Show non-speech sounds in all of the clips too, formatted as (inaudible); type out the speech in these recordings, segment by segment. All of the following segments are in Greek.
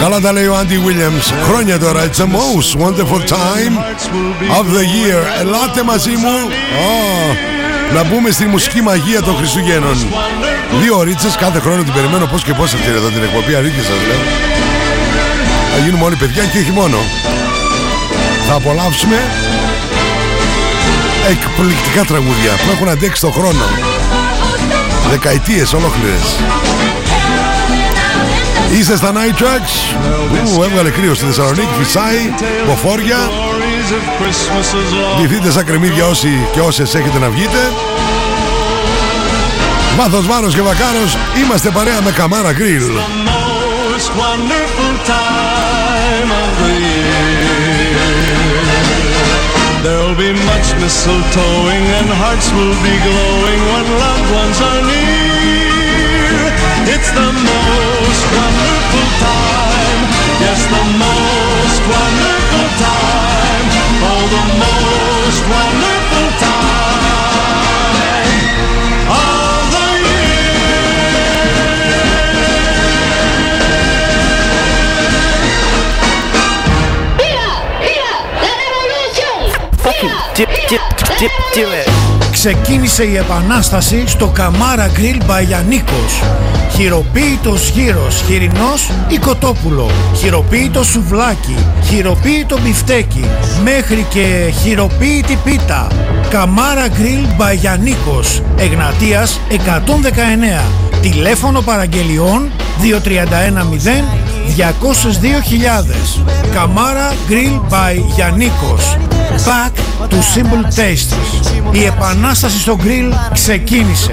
Καλά τα λέει ο Άντι Williams. Χρόνια τώρα. It's the most wonderful time of the year. Ελάτε μαζί μου. Oh, να μπούμε στη μουσική μαγεία των Χριστουγέννων. Δύο ωρίτσες κάθε χρόνο την περιμένω πώς και πώς αυτή εδώ την εκπομπή. Αλήθεια σας λέω. Θα γίνουμε όλοι παιδιά και όχι μόνο. Θα απολαύσουμε εκπληκτικά τραγούδια που έχουν αντέξει τον χρόνο. Δεκαετίες ολόκληρες. Είστε στα Night Tracks. Ου, έβγαλε κρύο στη Θεσσαλονίκη Φυσάει, ποφόρια. Βυθείτε σαν κρεμμύδια όσοι και όσες έχετε να βγείτε. Βάθος Βάρος και Βακάρος Είμαστε παρέα με Καμάρα Γκριλ. It's the most wonderful time. Yes, the most wonderful time. Oh, the most wonderful time of the Ξεκίνησε η επανάσταση στο Καμάρα Grill Μπαγιανίκος. Χειροποίητος γύρος, χοιρινός ή κοτόπουλο. Χειροποίητο σουβλάκι, χειροποίητο μπιφτέκι, μέχρι και χειροποίητη πίτα. Καμάρα Grill Μπαγιανίκος, Εγνατίας 119. Τηλέφωνο παραγγελιών 2310 202.000 Καμάρα Grill by Γιαννίκος Back to Simple Tastes. Η επανάσταση στο γκριλ ξεκίνησε.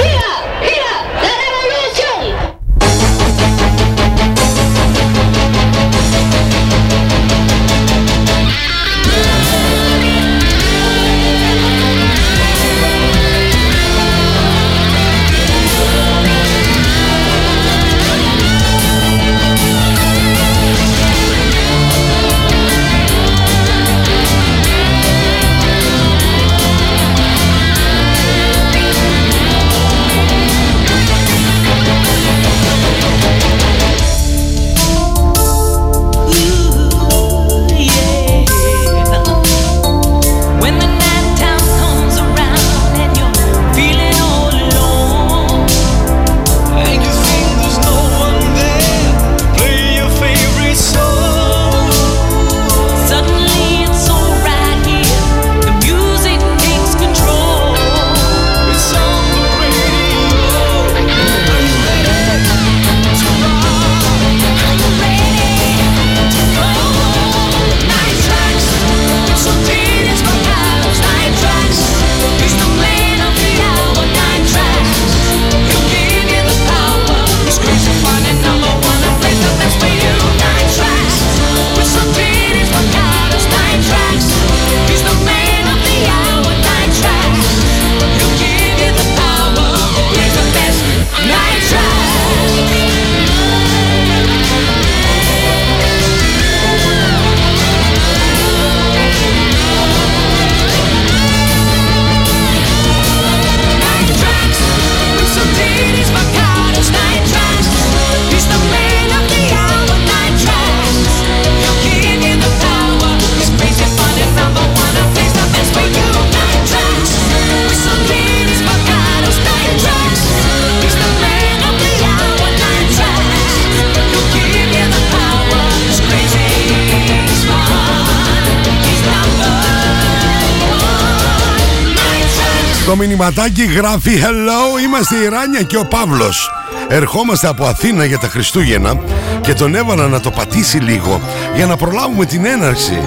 Μηνυματάκι γράφει Hello, είμαστε η Ράνια και ο Παύλος Ερχόμαστε από Αθήνα για τα Χριστούγεννα και τον έβαλα να το πατήσει λίγο για να προλάβουμε την έναρξη.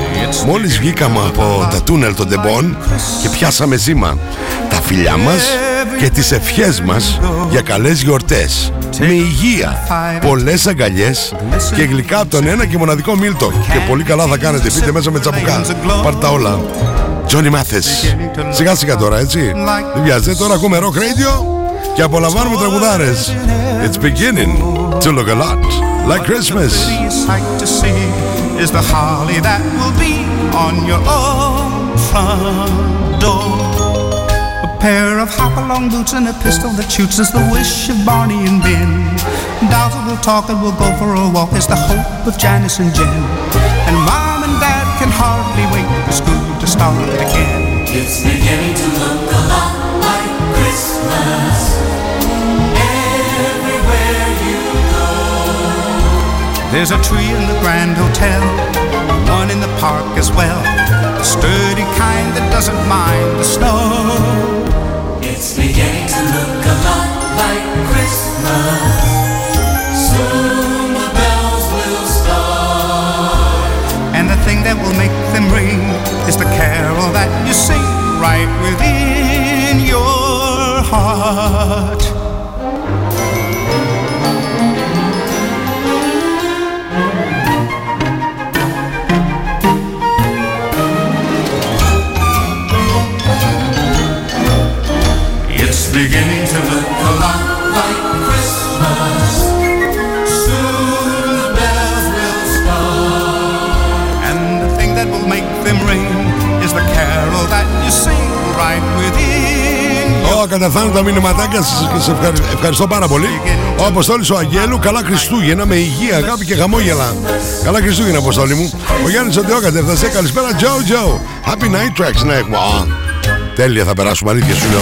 Μόλις βγήκαμε από τα τούνελ των Ντεμπών και πιάσαμε ζήμα. Τα φιλιά μας και τις ευχές μας για καλές γιορτές. με υγεία, πολλές αγκαλιές και γλυκά από τον ένα και μοναδικό Μίλτο. Και πολύ καλά θα κάνετε, πείτε μέσα με τσαμπουκά. Πάρτε τα όλα. Johnny Mathis. Σιγά σιγά τώρα, έτσι. Δεν βιάζεται, τώρα ακούμε rock radio και απολαμβάνουμε τραγουδάρες. It's beginning to look a lot like Christmas. prettiest sight to see is the holly that will be on your own front door. A pair of hop-along boots and a pistol that shoots is the wish of Barney and Ben. Dolls that will talk and will go for a walk is the hope of Janice and Jen. And Mom and Dad can hardly wait for school to start again. It's beginning to look a lot like Christmas. Everywhere you go. There's a tree in the Grand Hotel, one in the park as well. The sturdy kind that doesn't mind the snow. It's beginning to look a lot like Christmas. You sing right within your heart. It's beginning to look a lot within your Ω, καταφθάνουν τα μηνυματάκια σας και σε ευχαρι- ευχαριστώ πάρα πολύ. Ο Αποστόλης ο Αγγέλου, καλά Χριστούγεννα με υγεία, αγάπη και χαμόγελα. Καλά Χριστούγεννα, Αποστόλη μου. Ο Γιάννης ο Διόκατευθασε, καλησπέρα, Joe Joe. Happy Night Tracks να έχουμε. Α, τέλεια θα περάσουμε, αλήθεια σου λέω.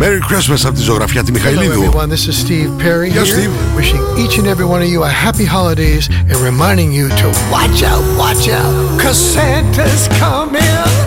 Merry Christmas από τη ζωγραφιά τη Hello, Μιχαηλίδου. everyone. This is Steve Perry Yes, here, Steve. wishing each and every one of you a happy holidays and reminding you to watch out, watch out, cause Santa's coming.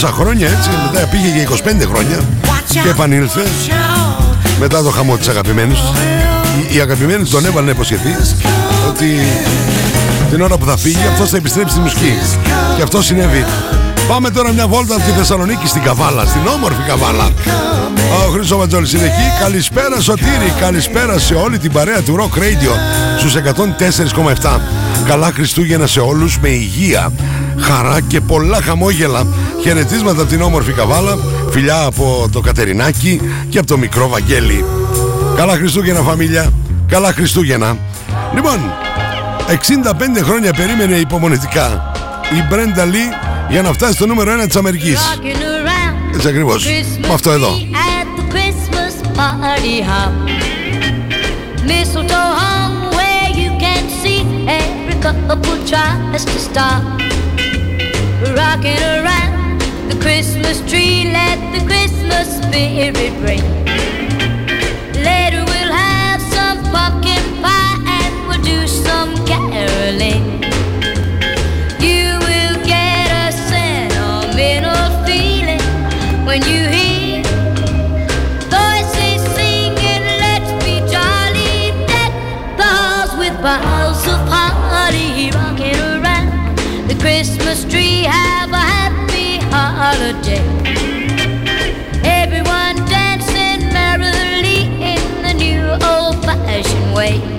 Ο Τζέρνι για πόσα χρόνια έτσι, μετά πήγε για 25 χρόνια και επανήλθε μετά το χαμό της αγαπημένης. Οι, οι αγαπημένοι τον έβαλαν να υποσχεθεί ότι την ώρα που θα φύγει αυτός θα επιστρέψει στη μουσική. Και αυτό συνέβη. Πάμε τώρα μια βόλτα από τη Θεσσαλονίκη στην Καβάλα, στην όμορφη Καβάλα. Ο Χρήστος Ματζόλης είναι εκεί. Καλησπέρα Σωτήρη, καλησπέρα σε όλη την παρέα του Rock Radio στους 104,7. Καλά Χριστούγεννα σε όλους με υγεία, χαρά και πολλά χαμόγελα. Χαιρετίσματα από την όμορφη Καβάλα, φιλιά από το Κατερινάκι και από το μικρό Βαγγέλη. Καλά Χριστούγεννα φαμίλια, καλά Χριστούγεννα. Λοιπόν, 65 χρόνια περίμενε υπομονετικά η Μπρέντα Λί για να φτάσει στο νούμερο 1 της Αμερικής. Rocking around Έτσι ακριβώς, με Christmas αυτό εδώ. tree at the Christmas party hop. Mistletoe hung where you can see every couple tries to stop. Rocking around the Christmas tree, let the Christmas spirit reign. Later we'll have some pumpkin pie and we'll do some caroling. You will get a sentimental feeling when you hear voices Christmas tree. Have a happy holiday. Everyone dancing merrily in the new old-fashioned way.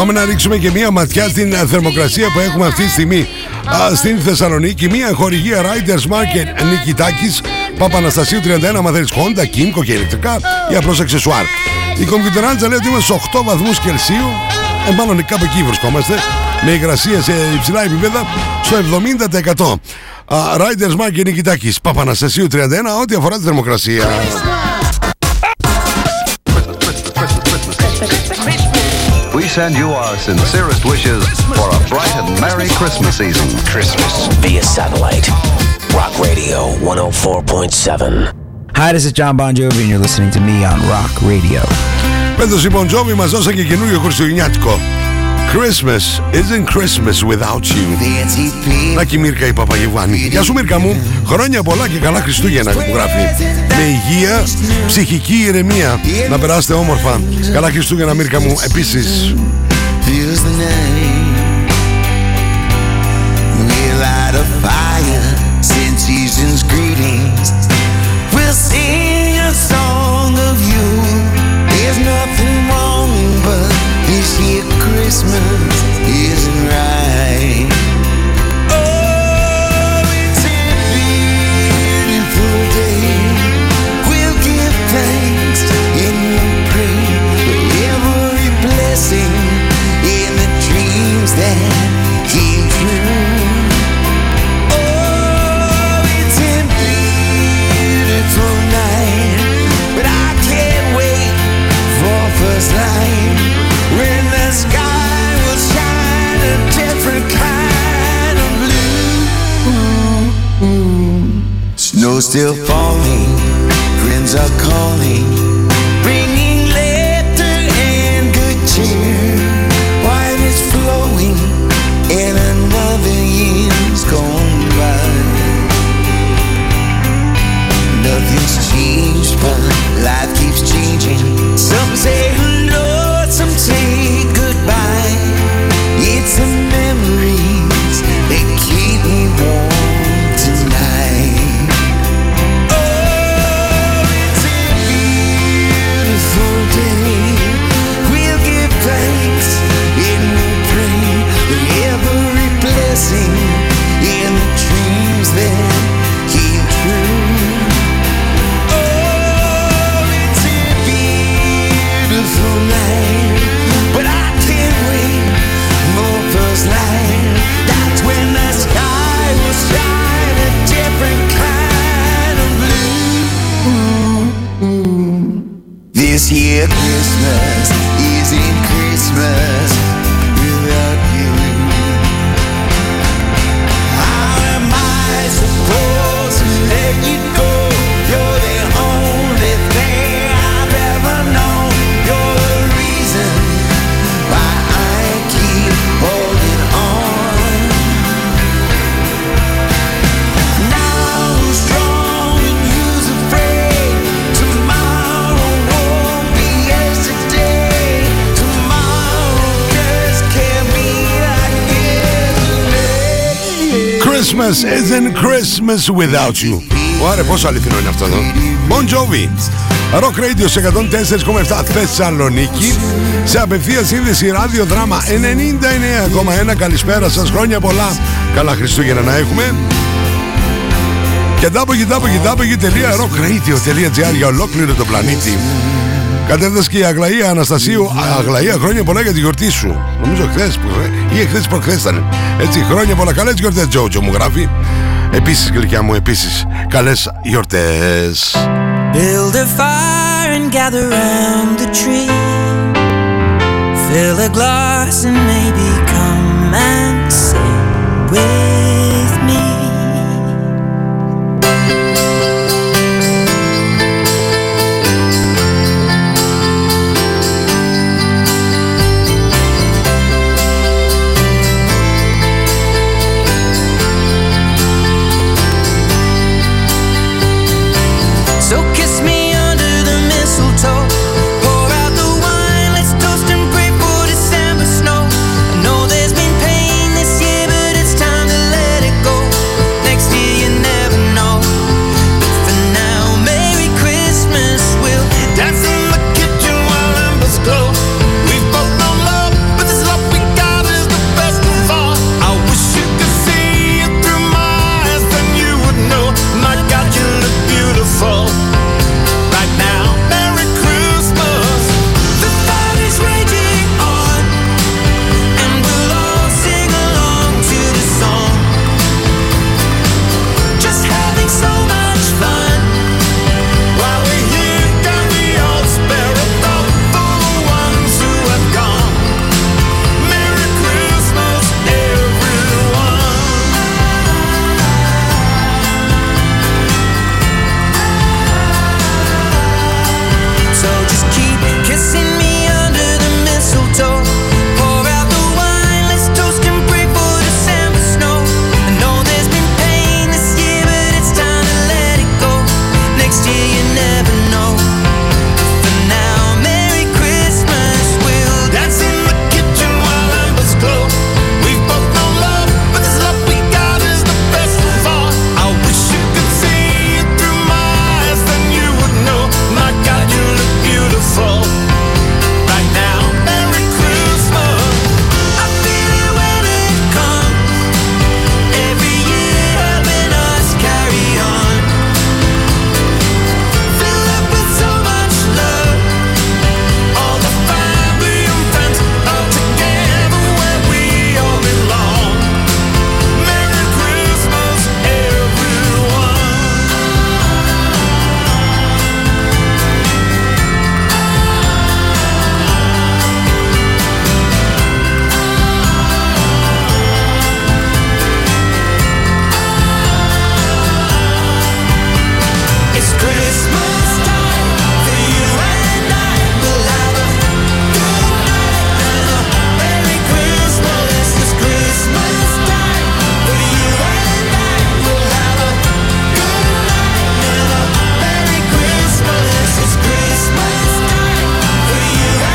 Πάμε να ρίξουμε και μία ματιά στην ε, θερμοκρασία που έχουμε αυτή τη στιγμή α, στην Θεσσαλονίκη. Μία χορηγία Riders Market Νικητάκης Παπαναστασίου 31 μαθαίνεις Honda, Kimco και ηλεκτρικά ή απλώς αξεσουάρ. Η κομπιουτεράντζα λέει ότι είμαστε σε 8 βαθμούς Κελσίου. Ε, μάλλον κάπου εκεί βρισκόμαστε. Με υγρασία σε υψηλά επίπεδα στο 70%. Α, Riders Market Νικητάκης Παπαναστασίου 31 ό,τι αφορά τη θερμοκρασία. send you our sincerest wishes for a bright and merry Christmas season. Christmas via satellite. Rock Radio 104.7. Hi, this is John Bon Jovi, and you're listening to me on Rock Radio. Πέντος η Bon Jovi μας δώσε και καινούριο χριστουγεννιάτικο. Christmas isn't Christmas without you. Να και η Μίρκα η Παπαγιβάνη. Γεια σου Μίρκα μου. Χρόνια πολλά και καλά Χριστούγεννα που γράφει. Με υγεία, ψυχική ηρεμία. Να περάσετε όμορφα. Καλά Χριστούγεννα Μίρκα μου. Επίσης. basement Still falling, friends are calling, Christmas isn't Christmas without you. Ωραία, πόσο αληθινό είναι αυτό εδώ. Bon Jovi. Rock Radio 104,7 Θεσσαλονίκη. Σε απευθείας σύνδεση ράδιο δράμα 99,1. Καλησπέρα σας, χρόνια πολλά. Καλά Χριστούγεννα να έχουμε. Και www.rockradio.gr για ολόκληρο το πλανήτη. Κατέθεσε και η Αγλαία Αναστασίου. Αγλαία, χρόνια πολλά για τη γιορτή σου. Νομίζω χθες ή εχθέ προχθές ήταν. Έτσι, χρόνια πολλά. Καλές γιορτές, Τζότζο μου γράφει. Επίσης, γλυκιά μου, επίσης, καλές γιορτές. Build a fire and gather round the tree. Fill a glass and maybe come and sing with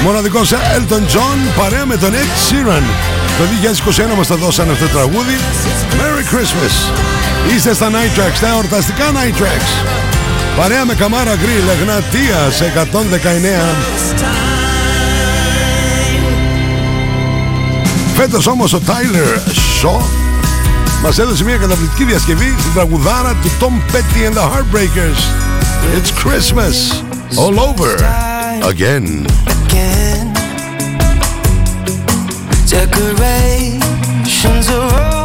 Μοναδικό Elton John παρέα με τον Ed Sheeran. Το 2021 μας τα δώσανε αυτό το τραγούδι. Merry Christmas. Είστε στα Night Tracks, τα εορταστικά Night Tracks. Παρέα με καμάρα γκρι, λεγνατία σε 119. Φέτος όμως ο Tyler Shaw μας έδωσε μια καταπληκτική διασκευή στην τραγουδάρα του Tom Petty and the Heartbreakers. It's Christmas all over again. again. Decorations are.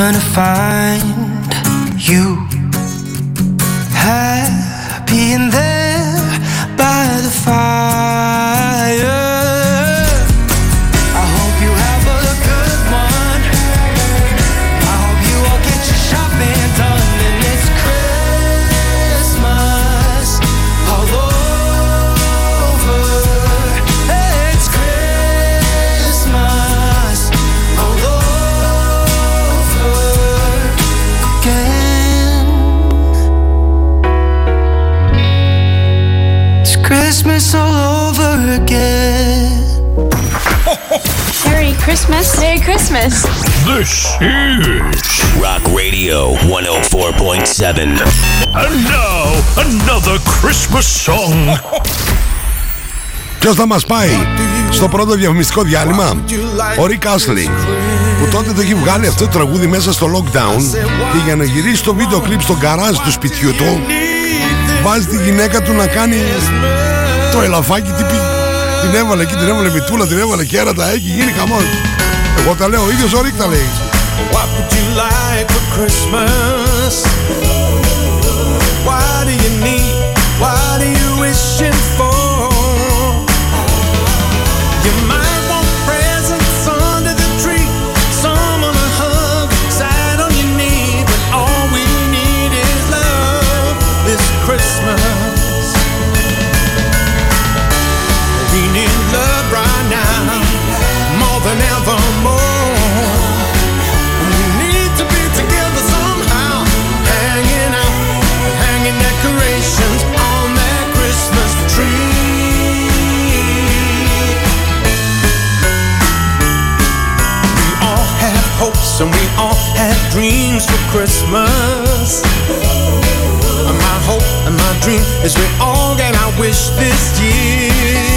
Gonna find Christmas. Merry Christmas. This is Rock Radio 104.7. And now, another Christmas song. Ποιος θα μας πάει στο πρώτο διαφημιστικό διάλειμμα; Ο Ρικ Άσλι Που τότε το έχει βγάλει αυτό το τραγούδι μέσα στο lockdown Και για να γυρίσει το βίντεο κλιπ στο γκαράζ του σπιτιού του Βάζει τη γυναίκα του να κάνει το ελαφάκι τι πει- Την έβαλε εκεί, την έβαλε μητούλα, την έβαλε κέρατα Έχει γίνει χαμός Εγώ τα λέω, ο ίδιος ο Ρικ τα λέει What would you like for Christmas? What do you need? What are you wishing and we all have dreams for Christmas. And my hope and my dream is we all get our wish this year.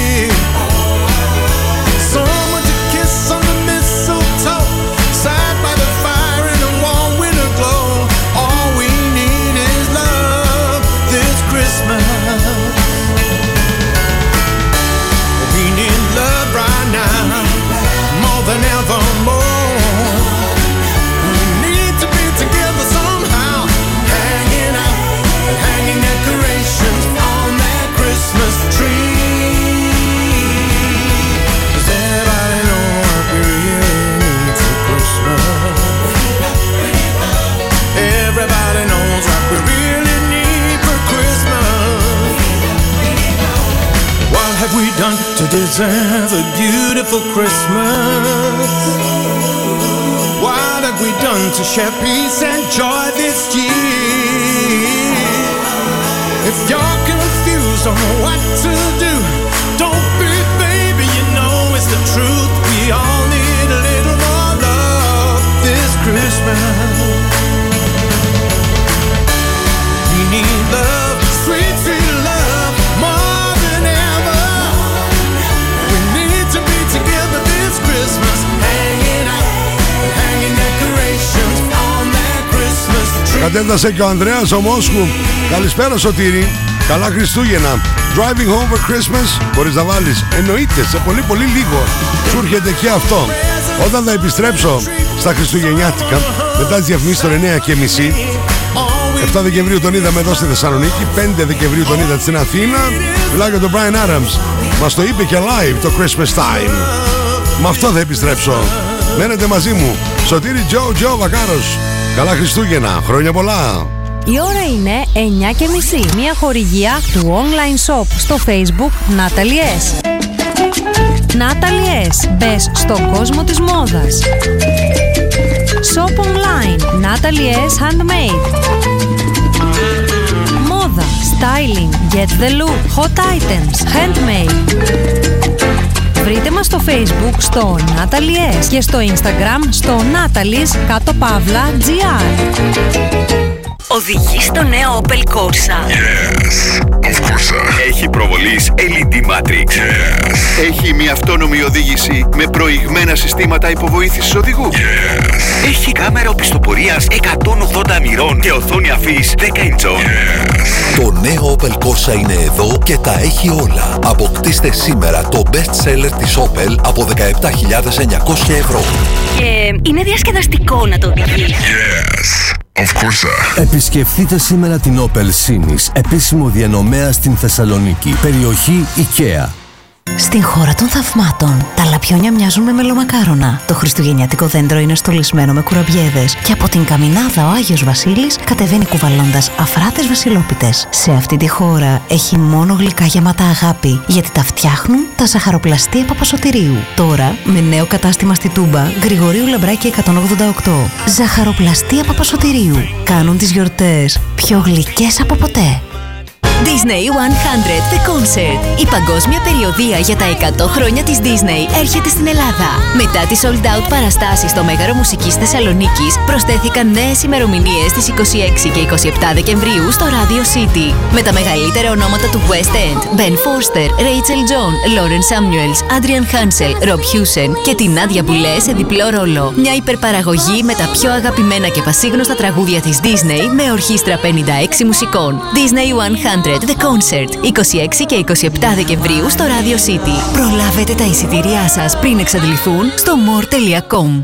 Done to deserve a beautiful Christmas? What have we done to share peace and joy this year? If you're confused on what to do, don't be, baby, you know it's the truth. Κατέφτασε και ο Ανδρέας ο Μόσχου Καλησπέρα Σωτήρη Καλά Χριστούγεννα. Driving home for Christmas. Μπορείς να βάλεις. Εννοείται σε πολύ πολύ λίγο Σου έρχεται και αυτό. Όταν θα επιστρέψω στα Χριστουγεννιάτικα Μετά τις διαφημίσεις των 9 και μισή 7 Δεκεμβρίου τον είδαμε εδώ στη Θεσσαλονίκη 5 Δεκεμβρίου τον είδα στην Αθήνα Μιλάω για τον Brian Adams. Μας το είπε και live το Christmas Time. Με αυτό θα επιστρέψω. Μένετε μαζί μου. Σωτήρη Τζο Τζο Βακάρος Καλά Χριστούγεννα, χρόνια πολλά Η ώρα είναι 9 και μισή. Μια χορηγία του online shop στο facebook Natalie S. Natalie S. Μπες στον κόσμο της μόδας. Shop online Natalie S. Handmade. Μόδα, styling, get the look, hot items, handmade. Βρείτε μας στο facebook στο Natalie S και στο instagram στο Natalie's κάτω παύλα GR. Οδηγεί στο νέο Opel Corsa. Yes, of course. Έχει προβολής LED Matrix. Yes. Έχει μια αυτόνομη οδήγηση με προηγμένα συστήματα υποβοήθησης οδηγού. Έχει κάμερα οπισθοπορίας 180 μοιρών και οθόνη αφής 10 inch. Το νέο Opel Corsa είναι εδώ και τα έχει όλα. Αποκτήστε σήμερα το best seller της Opel από 17.900 ευρώ. Και είναι διασκεδαστικό να το οδηγείς. Of course. Επισκεφτείτε σήμερα την Opel Sinis, επίσημο διανομέα στην Θεσσαλονίκη, περιοχή IKEA. Στην χώρα των θαυμάτων, τα λαπιόνια μοιάζουν με μελομακάρονα. Το χριστουγεννιάτικο δέντρο είναι στολισμένο με κουραμπιέδες. Και από την καμινάδα ο Άγιος Βασίλης κατεβαίνει κουβαλώντας αφράτες βασιλόπιτες. Σε αυτή τη χώρα έχει μόνο γλυκά γεμάτα αγάπη, γιατί τα φτιάχνουν τα ζαχαροπλαστεία Παπασωτηρίου. Τώρα με νέο κατάστημα στη Τούμπα, Γρηγορίου Λαμπράκη 188. Ζαχαροπλαστεία Παπασωτηρίου. Κάνουν τις γιορτές πιο γλυκές από ποτέ. Disney 100 The Concert. Η παγκόσμια περιοδία για τα 100 χρόνια της Disney έρχεται στην Ελλάδα. Μετά τις sold out παραστάσεις στο Μέγαρο Μουσικής Θεσσαλονίκης, προσθέθηκαν νέες ημερομηνίες στις 26 και 27 Δεκεμβρίου στο Radio City. Με τα μεγαλύτερα ονόματα του West End, Ben Forster, Rachel John, Lauren Samuels, Adrian Hansel, Rob Hewson και την Άντια Μπουλέ σε διπλό ρόλο. Μια υπερπαραγωγή με τα πιο αγαπημένα και πασίγνωστα τραγούδια της Disney με ορχήστρα 56 μουσικών. Disney 100 The Concert, 26 και 27 Δεκεμβρίου στο Radio City. Προλάβετε τα εισιτήριά σας πριν εξαντληθούν στο more.com.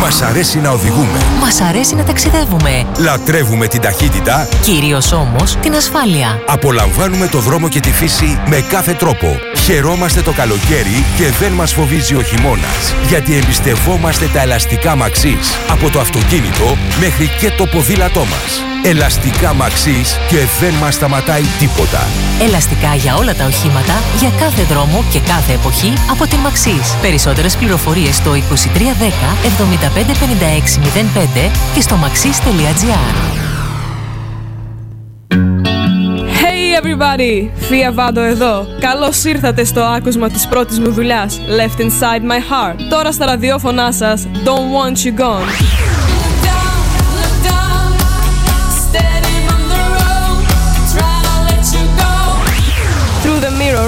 Μας αρέσει να οδηγούμε. Μας αρέσει να ταξιδεύουμε. Λατρεύουμε την ταχύτητα. Κυρίως όμως την ασφάλεια. Απολαμβάνουμε το δρόμο και τη φύση με κάθε τρόπο. Χαιρόμαστε το καλοκαίρι και δεν μας φοβίζει ο χειμώνας. Γιατί εμπιστευόμαστε τα ελαστικά Maxis. Από το αυτοκίνητο μέχρι και το ποδήλατό μας. Ελαστικά Maxis και δεν μας σταματάει τίποτα. Ελαστικά για όλα τα οχήματα, για κάθε δρόμο και κάθε εποχή από την Maxis. Περισσότερες πληροφορίες στο 2310 755605 και στο maxis.gr. Hey everybody! Φία Βάντο εδώ. Καλώς ήρθατε στο άκουσμα της πρώτης μου δουλειάς, Left Inside My Heart. Τώρα στα ραδιόφωνά σας, Don't Want You Gone.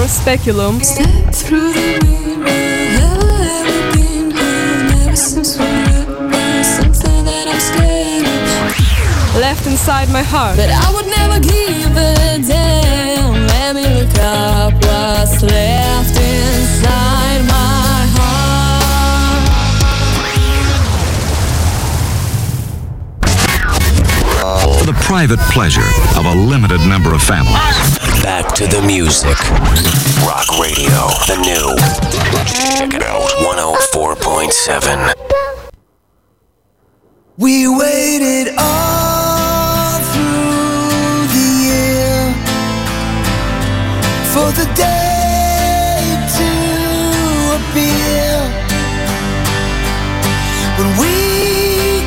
Of. Left Inside My Heart. But I would never give a damn. Let me look up what's left inside my heart. For the private pleasure of a limited number of families. Back to the music. Rock Radio, the new. Check it out. 104.7. We waited all through the year for the day to appear when we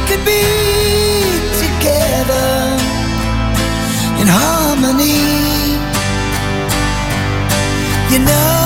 could be together in harmony. Know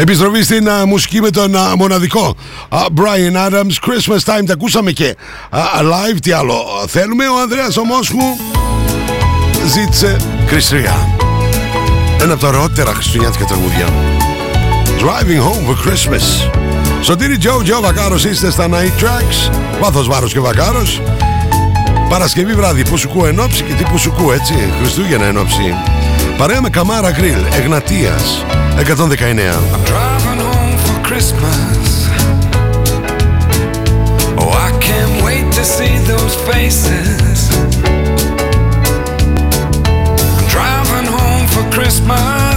Επιστροφή στην μουσική με τον uh, μοναδικό Brian Adams. Christmas time. Τα ακούσαμε και live. Τι άλλο θέλουμε. Ο Ανδρέας ο Μόσχου; Ζήτησε Χριστρία. Ένα από τα ωραιότερα χριστουγεννιάτικα τραγούδια. Driving home for Christmas. Σωτήρι Τζο, Τζο Βακάρος είστε στα Night Tracks. Βάθος Βάρος και Βακάρος. Παρασκευή βράδυ που σου κού ενόψη και τι που σου κού έτσι. Χριστούγεννα ενόψη. Παρέα με Καμάρα Γκριλ, Εγνατίας, 119. Christmas.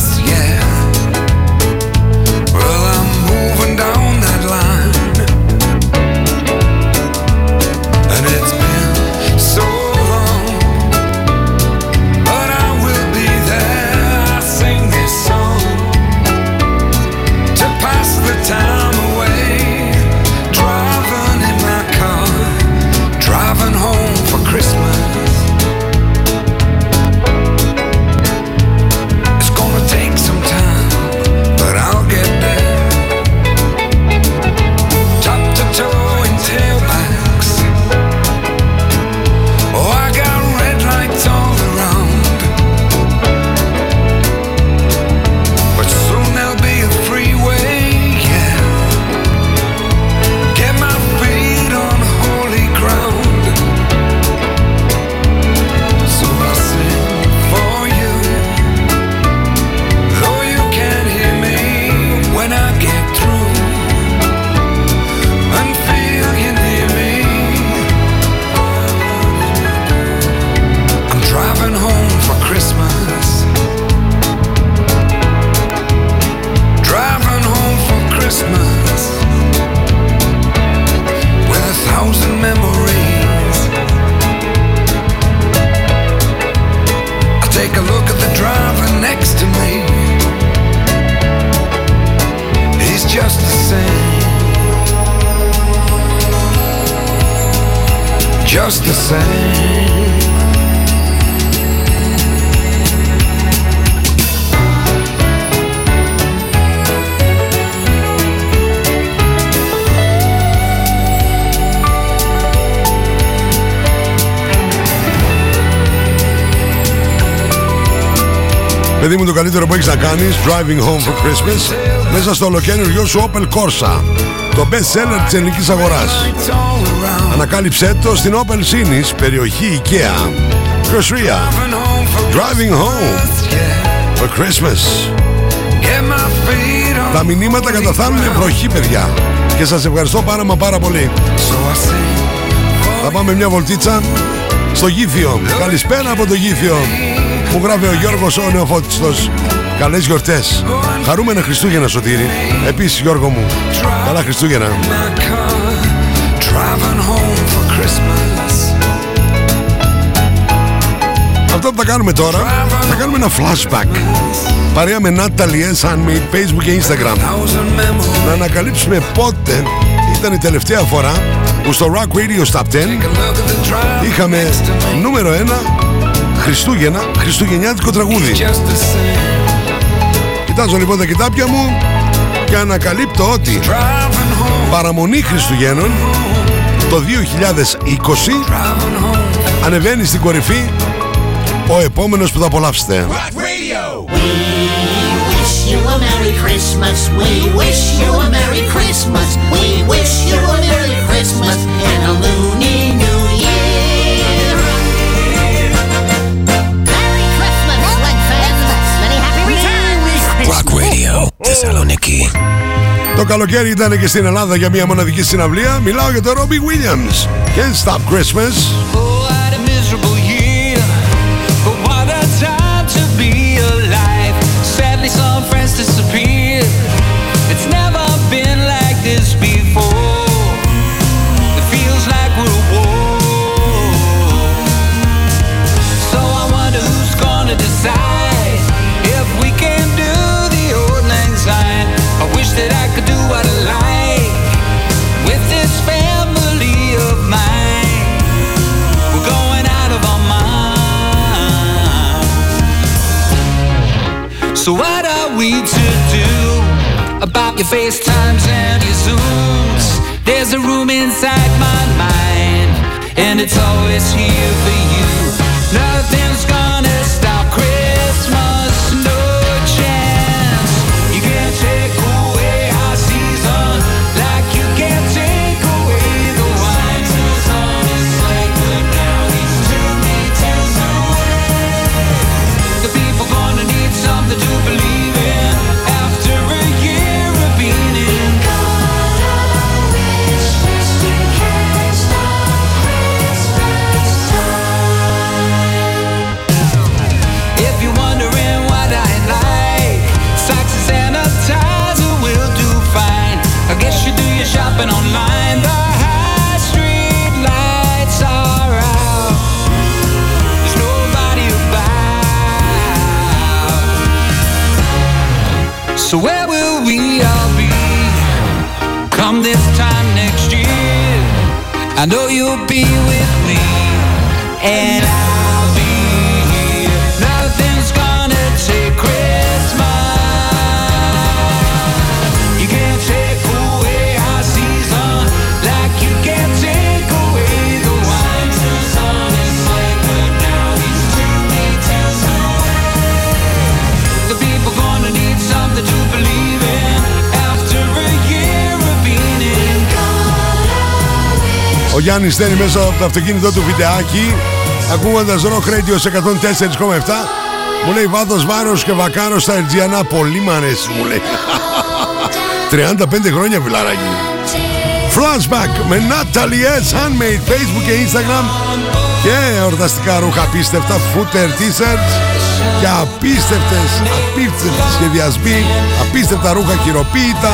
Παιδί μου το καλύτερο που έχεις να κάνεις Driving home for Christmas Μέσα στο ολοκένουργιο σου Opel Corsa. Το best seller της ελληνικής αγοράς. Ανακάλυψέ το στην Opel Sinis Περιοχή IKEA. Crossria Driving home for Christmas. Τα μηνύματα καταθάνουν βροχή παιδιά. Και σας ευχαριστώ πάρα μα πάρα πολύ. Θα πάμε μια βολτίτσα στο Γήθιο. Καλησπέρα από το Γήθιο Μου γράφει ο Γιώργος ο Νεοφώτιστος Καλές γιορτές Χαρούμενα Χριστούγεννα Σωτήρη Επίσης Γιώργο μου Καλά Χριστούγεννα Driving home for Christmas. Αυτό που θα κάνουμε τώρα Θα κάνουμε ένα flashback Παρέα με Natalie S. Handmade Facebook και Instagram Να ανακαλύψουμε πότε Ήταν η τελευταία φορά Που στο Rock Radio Stop 10 Είχαμε νούμερο 1 Χριστούγεννα Χριστουγεννιάτικο τραγούδι. Κοιτάζω λοιπόν τα κοιτάπια μου Και ανακαλύπτω ότι Παραμονή Χριστουγέννων Το 2020 Ανεβαίνει στην κορυφή Ο επόμενος που θα απολαύσετε. Wish you a Merry Christmas. We wish you a Merry Christmas. We wish you a Merry Christmas and a Looney New Θεσσαλονίκη. Το καλοκαίρι ήταν και στην Ελλάδα για μια μοναδική συναυλία. Μιλάω για το Robbie Williams. Can't Stop Christmas So what are we to do about your FaceTimes and your Zooms? There's a room inside my mind, and it's always here for you. Nothing's shopping online. The high street lights are out. There's nobody about. So where will we all be come this time next year? I know you'll be with me, and I'll Ο Γιάννης στέλνει μέσα από το αυτοκίνητό του βιντεάκι Ακούγοντας Rock Radio σε 104,7 Μου λέει βάθος βάρος και βακάρος στα Ερτζιανά Πολύ μ' αρέσει μου λέει. (laughs) 35 χρόνια φιλαράκι. Flashback με Natalie S. Handmade Facebook και Instagram Και εορταστικά ρούχα απίστευτα Footer t-shirts Και απίστευτες Απίστευτες σχεδιασμοί Απίστευτα ρούχα χειροποίητα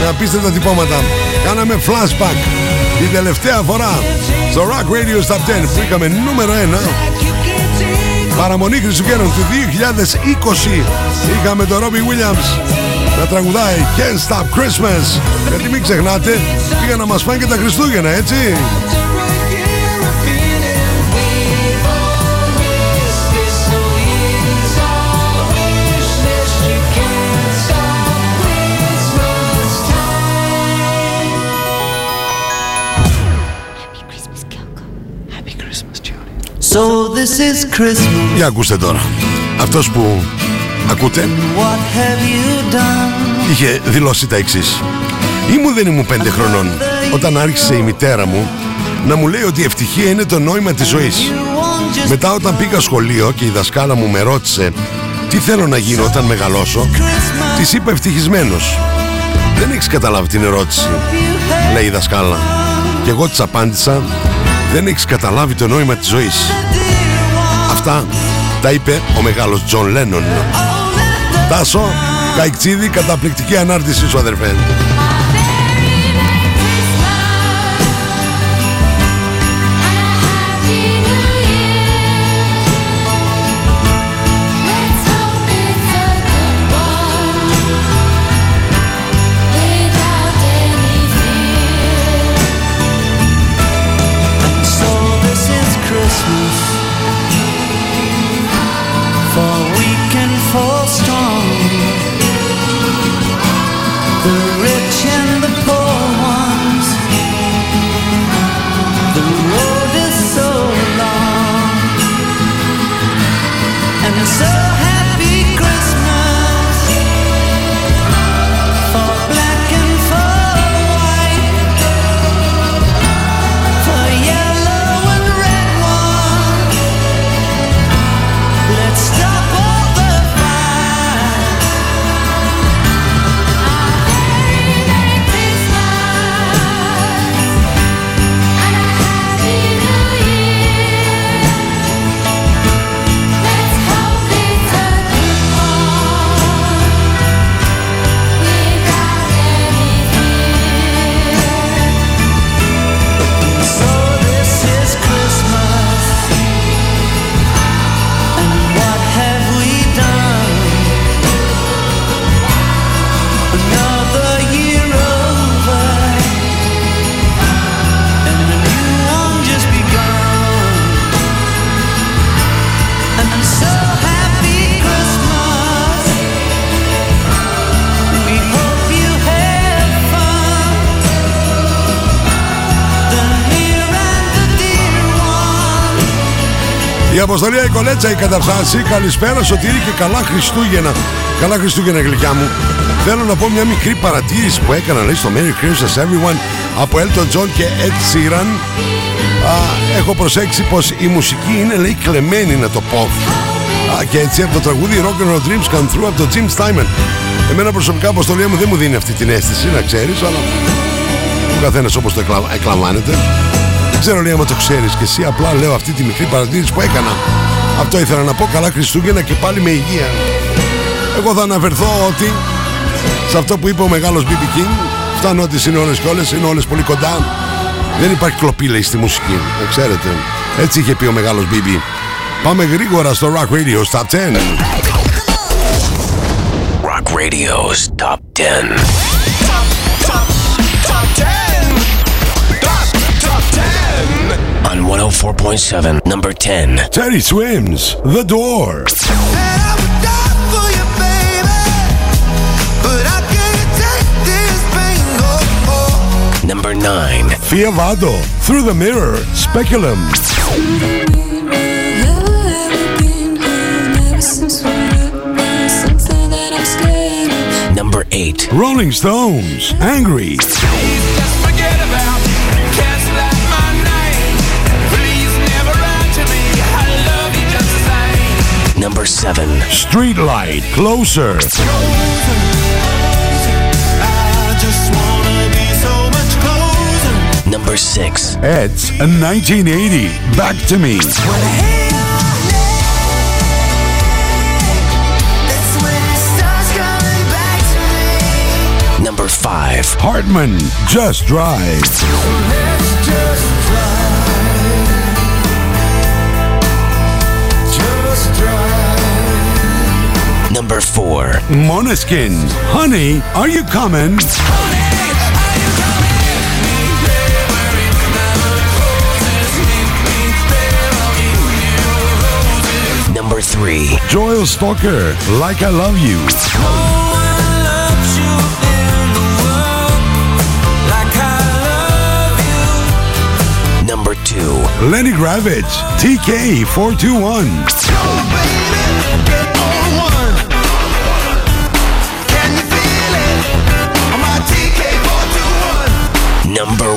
Με απίστευτα τυπώματα. Κάναμε flashback την τελευταία φορά στο Rock Radio Stop 10 που είχαμε νούμερο 1 Παραμονή Χριστουγέννων του 2020 είχαμε τον Robbie Williams να τραγουδάει Can't Stop Christmas. Γιατί μην ξεχνάτε πήγαν να μας πάνε και τα Χριστούγεννα έτσι So this is Christmas. Για ακούστε τώρα. Αυτός που ακούτε What have you done? είχε δηλώσει τα εξής. Ήμουν δεν ήμουν πέντε χρονών όταν άρχισε η μητέρα μου να μου λέει ότι η ευτυχία είναι το νόημα της ζωής. Μετά όταν πήγα σχολείο και η δασκάλα μου με ρώτησε τι θέλω να γίνω όταν μεγαλώσω, της είπα ευτυχισμένος. Δεν έχεις καταλάβει την ερώτηση, λέει η δασκάλα. Και εγώ της απάντησα, δεν έχεις καταλάβει το νόημα της ζωής. Αυτά τα είπε ο μεγάλος Τζον Λένον. Τάσο, Καϊκτσίδη, καταπληκτική ανάρτησή σου αδερφέ. One. Η Αποστολία η Κολέτσα η καταφτάσει. Καλησπέρα, Σωτήρη και καλά Χριστούγεννα. Καλά Χριστούγεννα, γλυκιά μου. Θέλω να πω μια μικρή παρατήρηση που έκανα λέει στο Merry Christmas Everyone από Elton John και Ed Sheeran. Α, έχω προσέξει πως η μουσική είναι λέει κλεμμένη να το πω. Α, και έτσι από το τραγούδι Rock and Roll Dreams Come Through από το Jim Steinman. Εμένα προσωπικά αποστολία μου δεν μου δίνει αυτή την αίσθηση, να ξέρεις, αλλά ο καθένας όπως το εκλα... εκλαμβάνεται. Δεν ξέρω λέει άμα το ξέρεις και εσύ απλά λέω αυτή τη μικρή παρατήρηση που έκανα. Αυτό ήθελα να πω καλά Χριστούγεννα και πάλι με υγεία. Εγώ θα αναφερθώ ότι σε αυτό που είπε ο μεγάλος BB King φτάνω ότι είναι όλες και όλες, είναι όλες πολύ κοντά. Δεν υπάρχει κλοπή λέει στη μουσική, δεν ξέρετε. Έτσι είχε πει ο μεγάλος BB. Πάμε γρήγορα στο Rock Radio στα 10. Rock Radio's Top 10. 104.7, number 10. Teddy Swims, The Door. Number 9. Fia Vado, Through the Mirror, Speculum. Number 8. Rolling Stones, Angry. 7. Streetlight, Closer. Number 6. Ed's a 1980, Back to Me. Number 5. Hartman, Just Drive. Number four, Monoskin. Honey, are you coming? Number three, Joel Stalker. Like I love you. Number two, Lenny Gravitz. TK421. Oh, baby,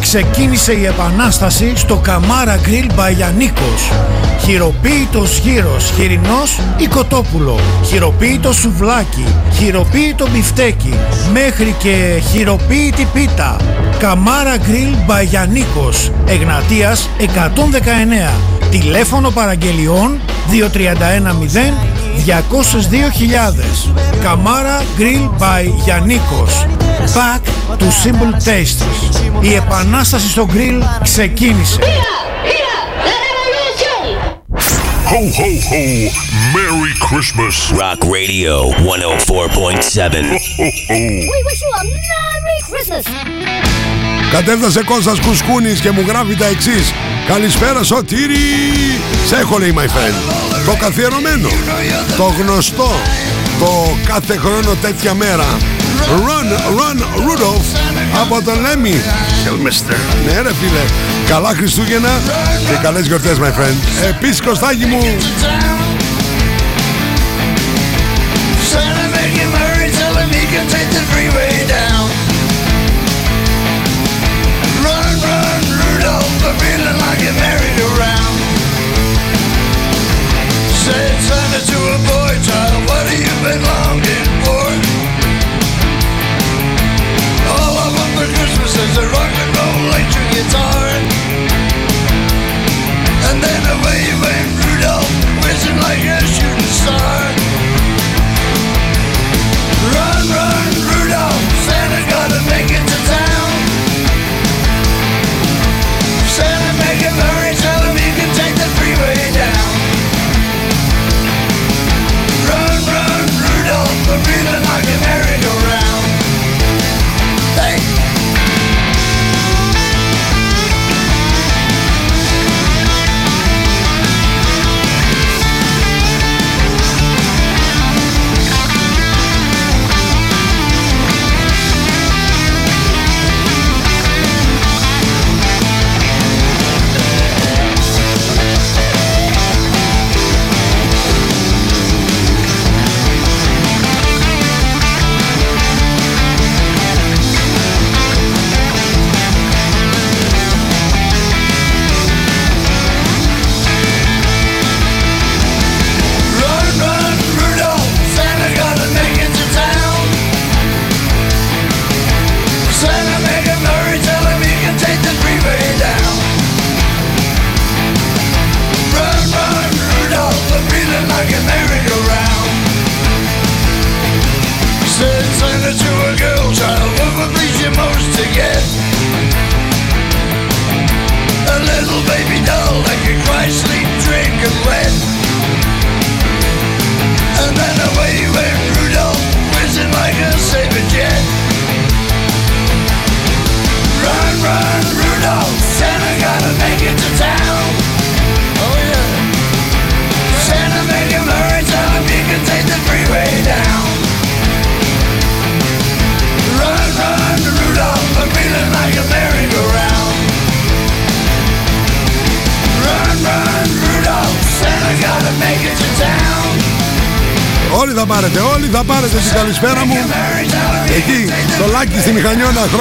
Ξεκίνησε η επανάσταση στο Καμάρα Grill Μπαγιανίκος. Χειροποίητος γύρος, χοιρινός ή κοτόπουλο. Χειροποίητο σουβλάκι, χειροποίητο μπιφτέκι, μέχρι και χειροποίητη πίτα. Καμάρα Grill Μπαγιανίκος, Εγνατίας 119. Τηλέφωνο παραγγελιών 2310 202.000 Καμάρα Grill by Γιαννίκος Back to Simple Tastes Η επανάσταση στο grill ξεκίνησε Ho, ho, ho! Merry Christmas! Rock Radio 104.7. Ho, ho, ho! We wish you a Merry Christmas! Κατέφτασε Κώστας Κουσκούνης και μου γράφει τα εξής Καλησπέρα Σωτήρη Σε έχω λέει my friend Το καθιερωμένο Το γνωστό Το κάθε χρόνο τέτοια μέρα Run, run, Rudolph Από τον Λέμι Χελμίστερ Ναι ρε φίλε Καλά Χριστούγεννα Και καλές γιορτές my friend Επίσης Κωστάκη μου Santa make him hurry, tell him he can take the freeway down. Run, run, Rudolph, I'm feeling like you're married around. Said Santa to a boy child, what have you been longing guitar. And then away went Rudolph, whizzing like a shooting star.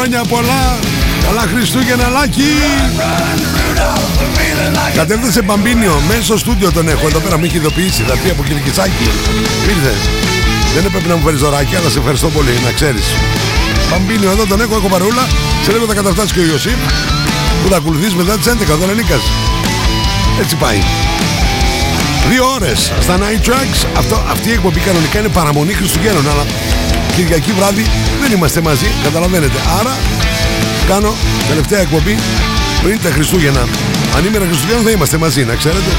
Χρόνια πολλά. Καλά Χριστούγεννα Λάκη Κατέβησε Μπαμπίνιο. Μέσα στο στούντιο τον έχω. Εδώ πέρα μου έχει ειδοποιήσει. Θα πει από Κυρκυτσάκη. Ήρθες. Δεν έπρεπε να μου φέρεις δωράκι Αλλά σε ευχαριστώ πολύ να ξέρεις. Μπαμπίνιο εδώ τον έχω Έχω παρούλα Σε λίγο θα καταφτάσει και ο Ιωσήπ Που θα ακολουθήσει μετά τις 11 Τον Ελίκας Έτσι πάει. Δύο ώρες στα Night Tracks. Αυτό, Αυτή η εκπομπή κανονικά είναι παραμονή Χριστουγέννων Αλλά Κυριακή βράδυ δεν είμαστε μαζί Καταλαβαίνετε Άρα κάνω τελευταία εκπομπή πριν τα Χριστούγεννα. Ανήμερα Χριστούγεννα θα είμαστε μαζί, να ξέρετε.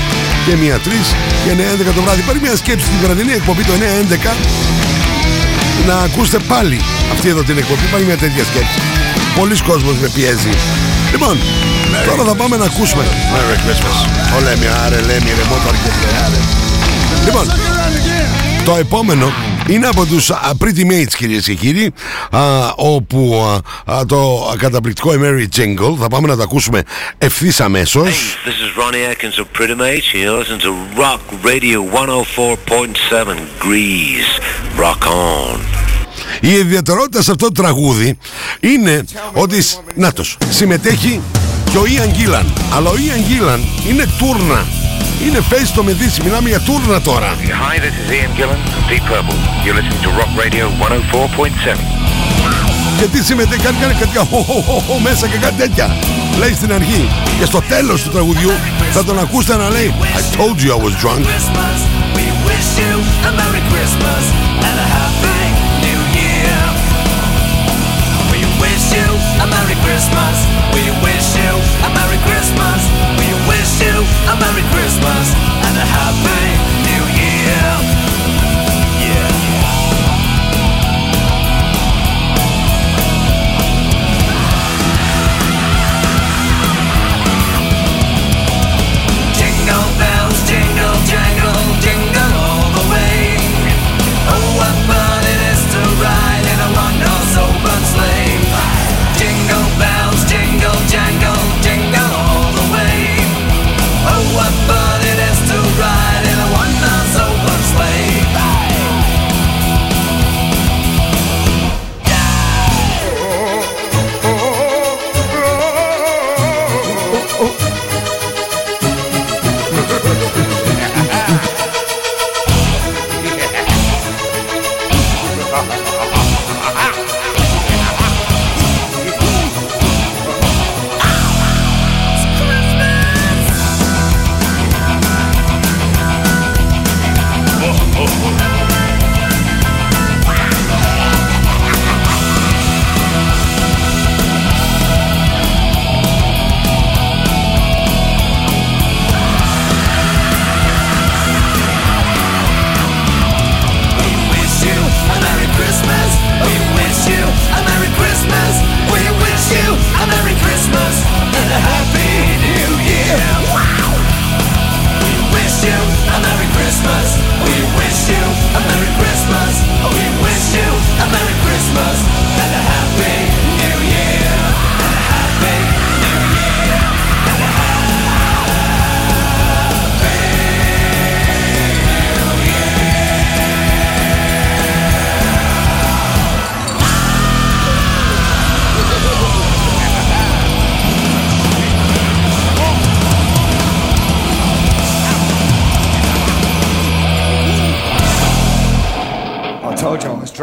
Και μία τρεις και 9-11 το βράδυ. Πάρει μια σκέψη στη βραδινή εκπομπή το 9-11 να ακούσετε πάλι αυτή εδώ την εκπομπή. Πάλι μια τέτοια σκέψη. Πολλοί κόσμος με πιέζει. Λοιπόν, τώρα θα πάμε να ακούσουμε. Merry Christmas. Ο Λέμι, άρε, Λέμι, ρε, μότορ και άρε. Λοιπόν, το επόμενο είναι από τους α, Pretty Mates κυρίες και κύριοι α, όπου α, α, το καταπληκτικό Mary Jingle θα πάμε να το ακούσουμε ευθύς αμέσως This is Ronnie Atkins of Pretty Mates. You listen to Rock Radio 104.7 Grease. Rock on. Η ιδιαιτερότητα σε αυτό το τραγούδι είναι ότι σ- νάτος, συμμετέχει και ο Ιαν Γκίλαν αλλά ο Ιαν Γκίλαν είναι τούρνα είναι face το με δύση, μιλάμε για τούρνα τώρα Hi, this is Ian Gillan of Deep Purple. You're listening to Rock Radio 104.7. Και τι συμμετέχει, κάνει, κάνει κάτι χω, χω, χω, χω, μέσα και κάτι τέτοια. Λέει στην αρχή. Και στο τέλος του τραγουδιού θα τον ακούσετε να λέει I told you I was drunk. We wish you a Merry Christmas and a Happy New Year. We wish you Merry Christmas and a Happy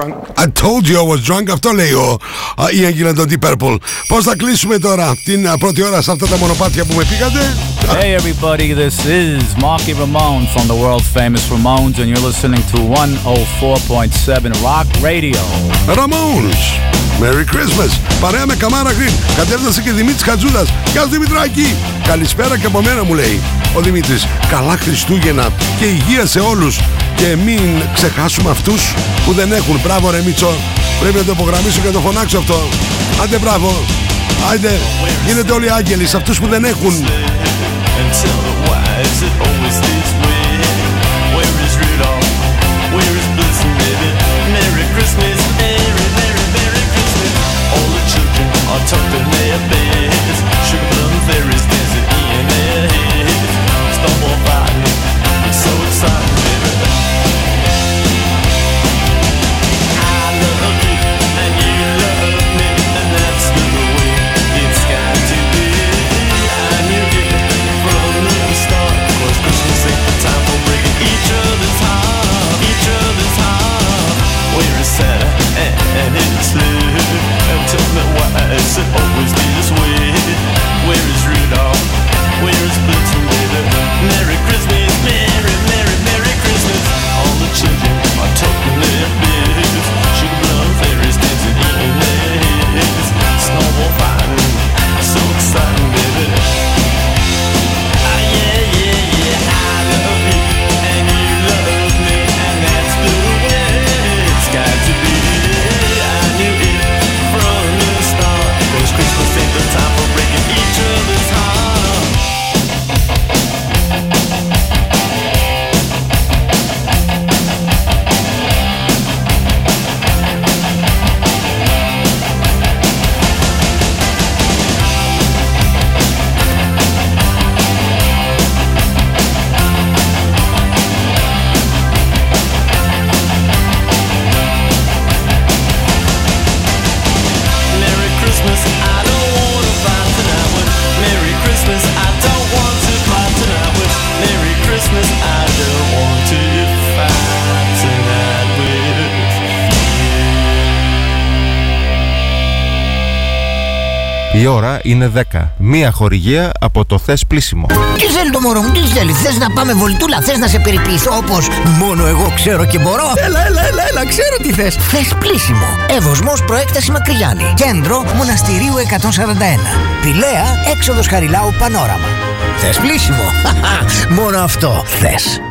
drunk. I told you I was drunk. Αυτό λέει ο α, Ian Gillan των Deep Purple. Πώς θα κλείσουμε τώρα την α, πρώτη ώρα σε αυτά τα μονοπάτια που με πήγατε. Hey everybody, this is Marky Ramone from the world famous Ramones, and you're listening to 104.7 Rock Radio. Ramones. Merry Christmas. Παρέα με Καμάρα Green. Κατέφτασε και Δημήτρης Χατζούδας. Γεια σου Δημητράκη. Καλησπέρα και από μένα μου λέει ο Δημήτρης. Καλά Χριστούγεννα και υγεία σε όλους. Και μην ξεχάσουμε αυτούς που δεν έχουν. Μπράβο ρε Μίτσο. Πρέπει να το υπογραμμίσω και να το φωνάξω αυτό. Άντε μπράβο. Άντε. Γίνετε όλοι άγγελοι σε αυτούς που δεν έχουν. Is it always Μία χορηγία από το Θες Πλήσιμο. Τι θέλει το μωρό μου, τι θέλει. Θες να πάμε βολτούλα, θες να σε περιποιηθώ όπως μόνο εγώ ξέρω και μπορώ. Έλα, έλα, έλα, έλα, ξέρω τι θες. Θες πλήσιμο. Εύωσμος προέκταση Μακρυγιάννη. Κέντρο Μοναστηρίου 141. Πηλαία έξοδος Χαριλάου Πανόραμα. Θες πλήσιμο. (laughs) μόνο αυτό θες.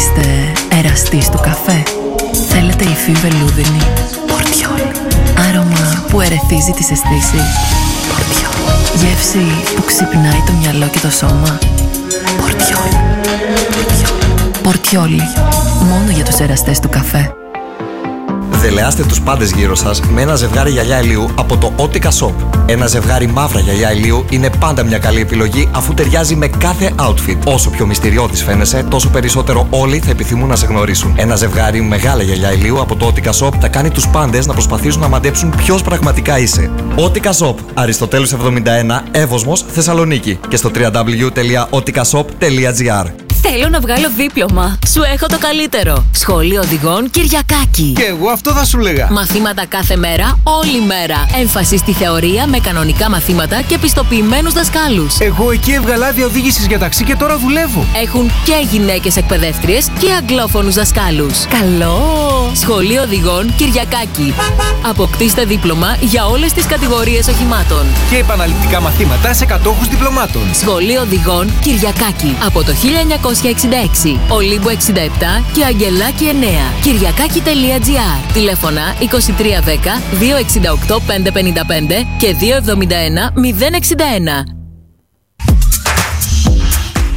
Είστε εραστής του καφέ; Θέλετε υφή βελούδινη. Πορτιόλ. Άρωμα που ερεθίζει τις αισθήσεις; Πορτιόλ. Γεύση που ξυπνάει το μυαλό και το σώμα; Πορτιόλ. Πορτιόλι. Μόνο για τους εραστές του καφέ. Δελεάστε τους πάντες γύρω σας με ένα ζευγάρι γυαλιά ηλίου από το Otica Shop. Ένα ζευγάρι μαύρα γυαλιά ηλίου είναι πάντα μια καλή επιλογή αφού ταιριάζει με κάθε outfit. Όσο πιο μυστηριώδης φαίνεσαι, τόσο περισσότερο όλοι θα επιθυμούν να σε γνωρίσουν. Ένα ζευγάρι μεγάλα γυαλιά ηλίου από το Otica Shop θα κάνει τους πάντες να προσπαθήσουν να μαντέψουν ποιος πραγματικά είσαι. Otica Shop, Αριστοτέλους 71, Εύωσμος, Θεσσαλονίκη και στο www.oticashop.gr Θέλω να βγάλω δίπλωμα. Σου έχω το καλύτερο. Σχολείο οδηγών Κυριακάκη. Και εγώ αυτό θα σου λέγα. Μαθήματα κάθε μέρα, όλη μέρα. Έμφαση στη θεωρία με κανονικά μαθήματα και πιστοποιημένους δασκάλους. Εγώ εκεί έβγαλα άδεια οδήγησης για ταξί και τώρα δουλεύω. Έχουν και γυναίκες εκπαιδεύτριες και αγγλόφωνους δασκάλους. Καλό! Σχολείο οδηγών Κυριακάκη. Αποκτήστε δίπλωμα για όλες τις κατηγορίες οχημάτων. Και επαναληπτικά μαθήματα σε κατόχους διπλωμάτων. Σχολείο οδηγών Κυριακάκη. Από το 1966. Ολύμπου 67 και Αγγελάκη 9. Κυριακάκη.gr. Τηλέφωνα 2310 268 555 και 271 061.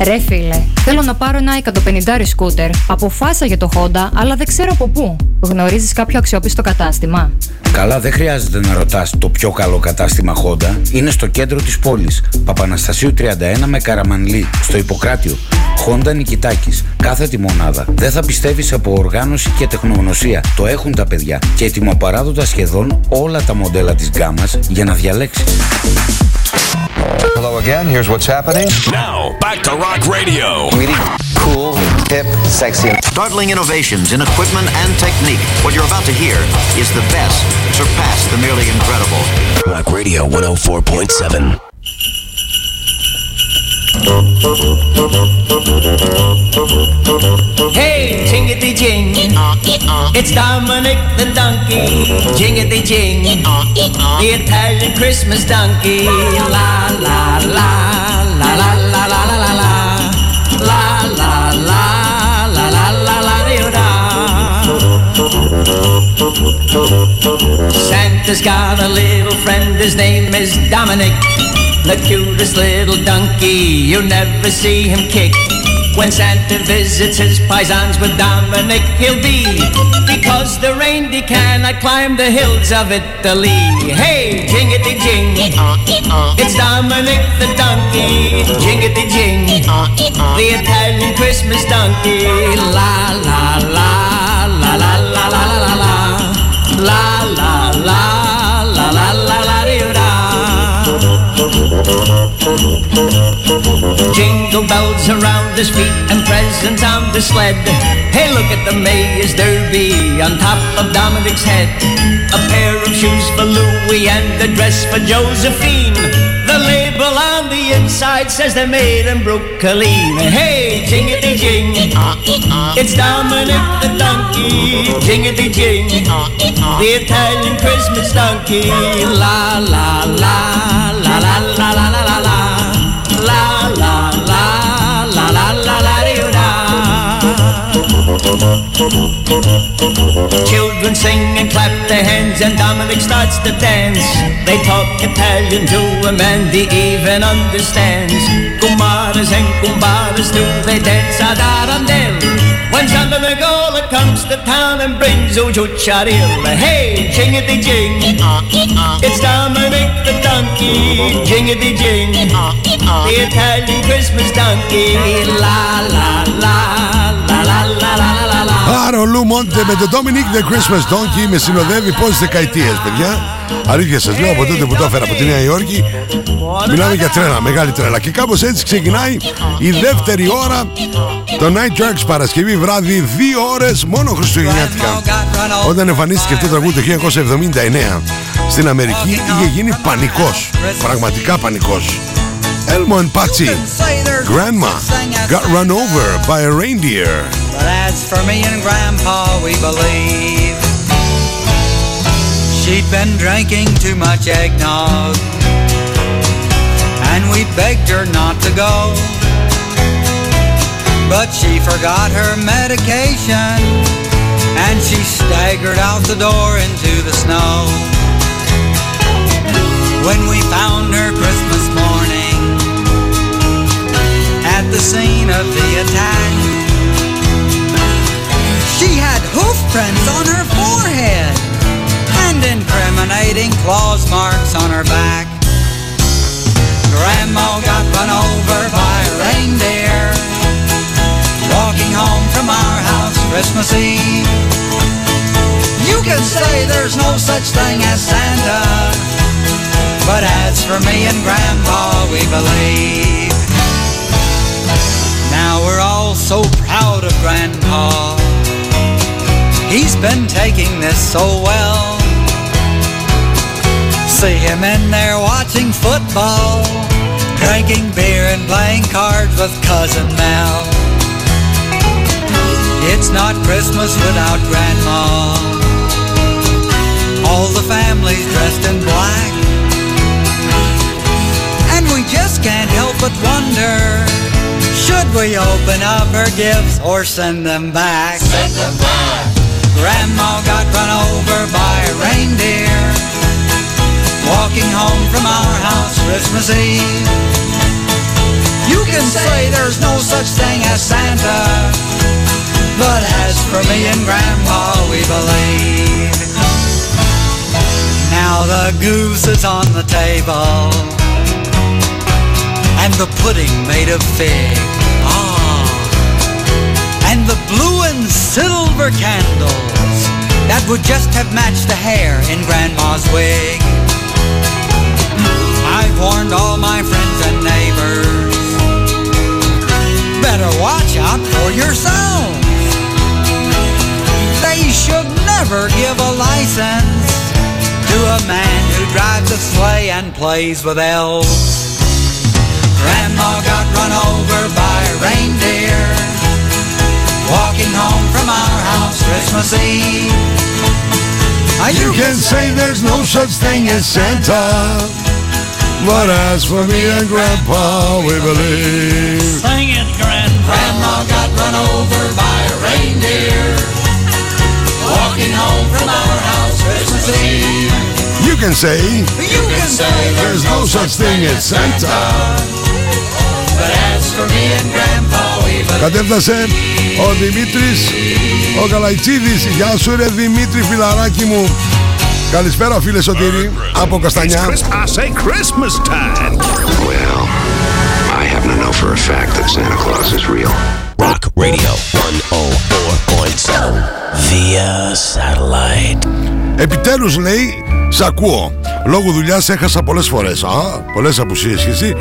Ρε φίλε, θέλω να πάρω ένα 150 σκούτερ. Αποφάσισα για το Honda, αλλά δεν ξέρω από πού. Γνωρίζεις κάποιο αξιόπιστο κατάστημα; Καλά, δεν χρειάζεται να ρωτάς το πιο καλό κατάστημα Honda. Είναι στο κέντρο της πόλης. Παπαναστασίου 31 με Καραμανλή, στο Ιπποκράτιο. Honda Νικητάκης. Κάθετη μονάδα. Δεν θα πιστεύεις από οργάνωση και τεχνογνωσία. Το έχουν τα παιδιά. Και ετοιμοπαράδοτα σχεδόν όλα τα μοντέλα της γκάμας για να διαλέξεις. Hello again. Here's what's happening. Now, back to Rock Radio. Really cool, hip, sexy. Startling innovations in equipment and technique. What you're about to hear is the best. Surpass the merely incredible. Rock Radio 104.7. Hey, jingity jing. It's Dominic the donkey. Jingity jing. The Italian Christmas donkey. La la la. La la la la la la la. La la la. La la la la la Santa's got a little friend, his name is Dominic. The cutest little donkey, you never see him kick. When Santa visits his paisans with Dominic, he'll be because the reindeer cannot climb the hills of Italy. Hey, jingity jing, it's Dominic the donkey. Jingity jing, the Italian Christmas donkey. La la la la la la la la la la Jingle bells around his feet and presents on the sled. Hey, look at the Mayor's Derby on top of Dominic's head. A pair of shoes for Louis and a dress for Josephine. The label on the inside says they're made in Brooklyn. Hey, jingity jing, it's Dominic the donkey. Jingity jing, the Italian Christmas donkey. La la la la la la la la Children sing and clap their hands and Dominic starts to dance. They talk Italian to him and he even understands. Kumaras and kumbaras do they dance ad arandel. When Santa Nicola comes to town and brings Uju Charilla, hey, jingity jing. It's Dominic the donkey, jingity jing. The Italian Christmas donkey, la la la la la la la la la. Άρα ο Λου Μόντε με το Dominic The Christmas Donkey με συνοδεύει πόσες δεκαετίες παιδιά. Αλήθεια σας λέω από τότε που το έφερα από τη Νέα Υόρκη Μιλάμε για τρέλα, μεγάλη τρέλα. Και κάπως έτσι ξεκινάει η δεύτερη ώρα Το Night Tracks Παρασκευή βράδυ Δύο ώρες μόνο Χριστουγεννιάτικα. Όταν εμφανίστηκε αυτό το τραγούδι το 1979 Στην Αμερική είχε γίνει πανικός Πραγματικά πανικός. Elmo and Patsy Grandma got run over by a reindeer But as for me and Grandpa, we believe she'd been drinking too much eggnog, and we begged her not to go. But she forgot her medication, and she staggered out the door into the snow. When we found her Christmas morning at the scene of the attack. She had hoof prints on her forehead and incriminating claws marks on her back. Grandma got run over by a reindeer walking home from our house Christmas Eve. You can say there's no such thing as Santa, but as for me and Grandpa, we believe. Now we're all so proud of Grandpa. He's been taking this so well. See him in there watching football, drinking beer and playing cards with Cousin Mel. It's not Christmas without Grandma. All the family's dressed in black. And we just can't help but wonder should we open up her gifts or send them back? Send them back. Grandma got run over by a reindeer walking home from our house Christmas Eve. You can say there's no such thing as Santa, but as for me and Grandma, we believe. Now the goose is on the table, and the pudding made of fig. Ah, and the blue silver candles that would just have matched the hair in Grandma's wig. Mm, I've warned all my friends and neighbors, better watch out for yourselves. They should never give a license to a man who drives a sleigh and plays with elves. Grandma got run over by a reindeer walking home from our house Christmas Eve. You can say there's no such thing as Santa But as for me and Grandpa, we believe Sing it, Grandpa. Grandma got run over by a reindeer walking home from our house Christmas Eve. You can say You can say there's no such thing as Santa Κατέφτασε ο Δημήτρης ο Καλαϊτσίδης. Γεια σου ρε Δημήτρη φιλαράκι μου. Καλησπέρα φίλε Σωτήρη Από Καστανιά. I say Christmas time. Well, I happen to know for a fact that Santa Claus is real. Rock Radio 104.7 via satellite. Επιτέλους λέει Σ' ακούω. Λόγω δουλειάς έχασα πολλές φορές. Α, πολλές απουσίες και εσύ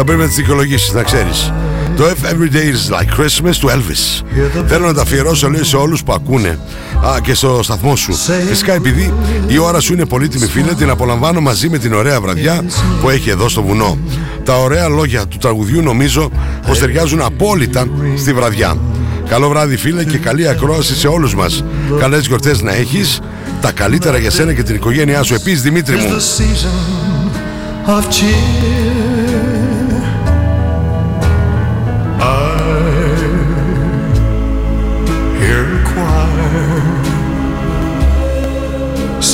Θα πρέπει να τις δικαιολογήσεις να ξέρεις. Το F Every Day is Like Christmas του Elvis. Θέλω να τα αφιερώσω λέει σε όλους που ακούνε Α, και στο σταθμό σου. Φυσικά επειδή η ώρα σου είναι πολύτιμη φίλε Την απολαμβάνω μαζί με την ωραία βραδιά Που έχει εδώ στο βουνό. Τα ωραία λόγια του τραγουδιού νομίζω Πως ταιριάζουν απόλυτα στη βραδιά. Καλό βράδυ φίλε και καλή ακρόαση σε όλους μας. Καλές γιορτές να έχεις. Τα καλύτερα για σένα και την οικογένειά σου. Επίσης Δημήτρη μου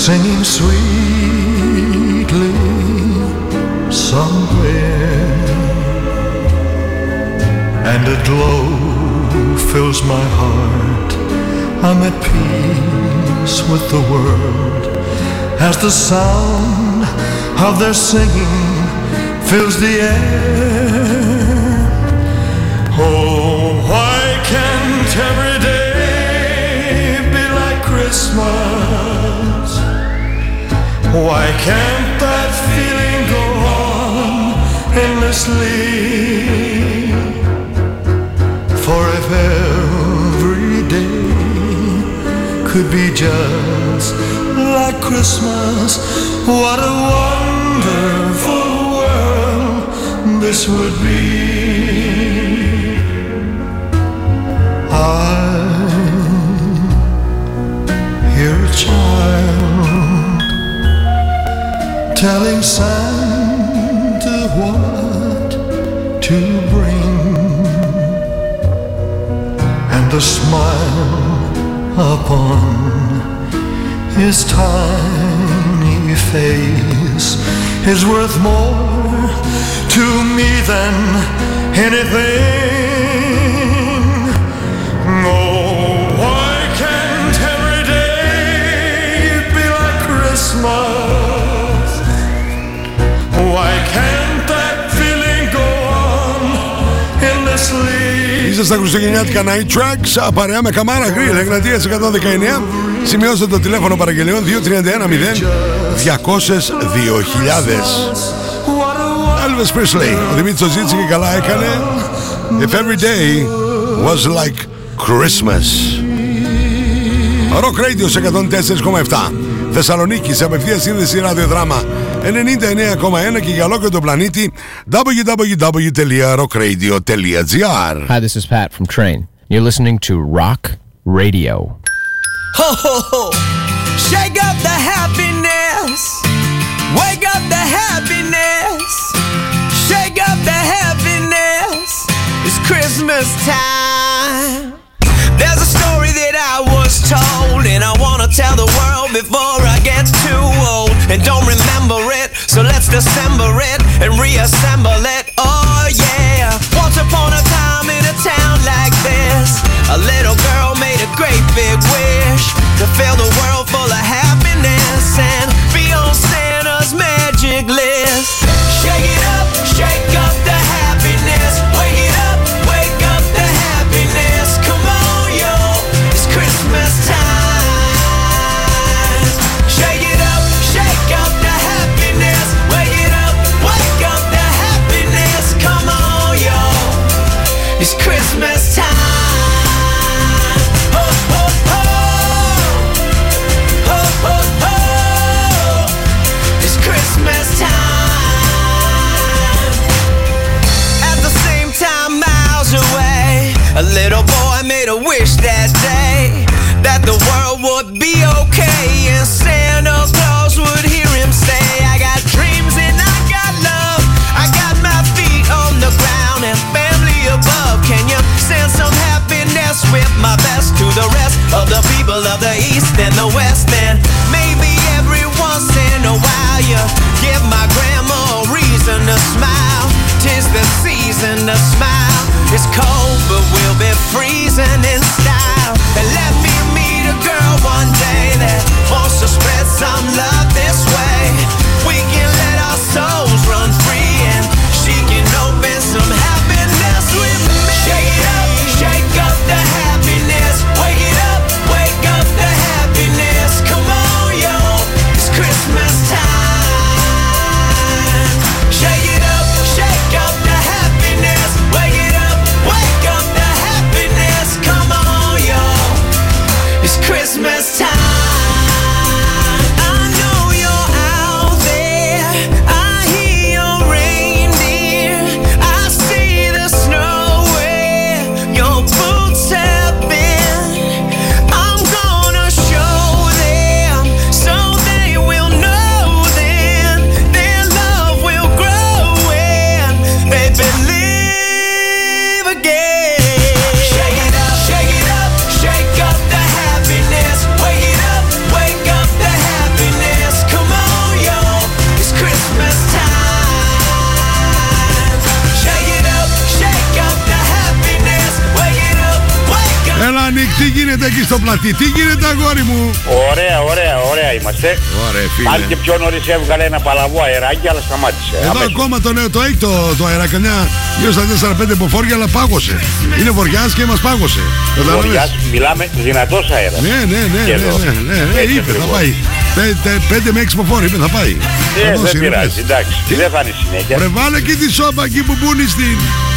singing sweetly somewhere, and a glow fills my heart. I'm at peace with the world as the sound of their singing fills the air. Oh, why can't every day be like Christmas? Why can't that feeling go on endlessly? For if every day could be just like Christmas, what a wonderful world this would be. I hear a child telling Santa what to bring, and the smile upon his tiny face is worth more to me than anything. Endlessly? Είστε στα Χριστουγεννιάτικα Night Tracks, παρέα με Καμάρα Γκριλ, Εγνατία 119. Σημειώστε το τηλέφωνο παραγγελιών 2310 200 2000. Elvis Presley, ο Δημήτρης το ζήτησε και καλά έκανε. If every day was like Christmas. Rock Radio σε 104,7. Θεσσαλονίκη σε απευθεία σύνδεση ραδιοδράμα 99,1 και για ολόκληρο τον πλανήτη www.rockradio.gr Hi, this is Pat from Train. You're listening to Rock Radio. Ho, ho, ho. Shake up the happiness. Wake up the happiness. Shake up the happiness. It's Christmas time. There's a story that I was told, and I wanna tell the world before I get too old. And don't remember it, dissemble it and reassemble it. Oh yeah. Once upon a time in a town like this, a little girl made a great big wish to fill the world full of Ωραία, Αν και πιο νωρίς έβγαλε ένα παλαβό αεράκι, αλλά σταμάτησε. Εδώ Αμέσως. ακόμα το νέο, το έχει το, το αερακανιά γύρω στα 4-5 ποφόρια, αλλά πάγωσε. Είναι βοριάς και μας πάγωσε. Καταλαβες. Βοριάς, μιλάμε δυνατός αέρας. Ναι, ναι, ναι, Και ναι, εδώ. ναι, ναι, ναι, Έτσι είπε, θα ακριβώς. πάει. 5 με 6 ποφόροι είπε, θα πάει. Ε, Θα δώσει, δεν ρε, πειράζει, πες. εντάξει. Δεν θα είναι συνέχεια. Ρε βάλε και τη σόπα εκεί που μπούνεις στην.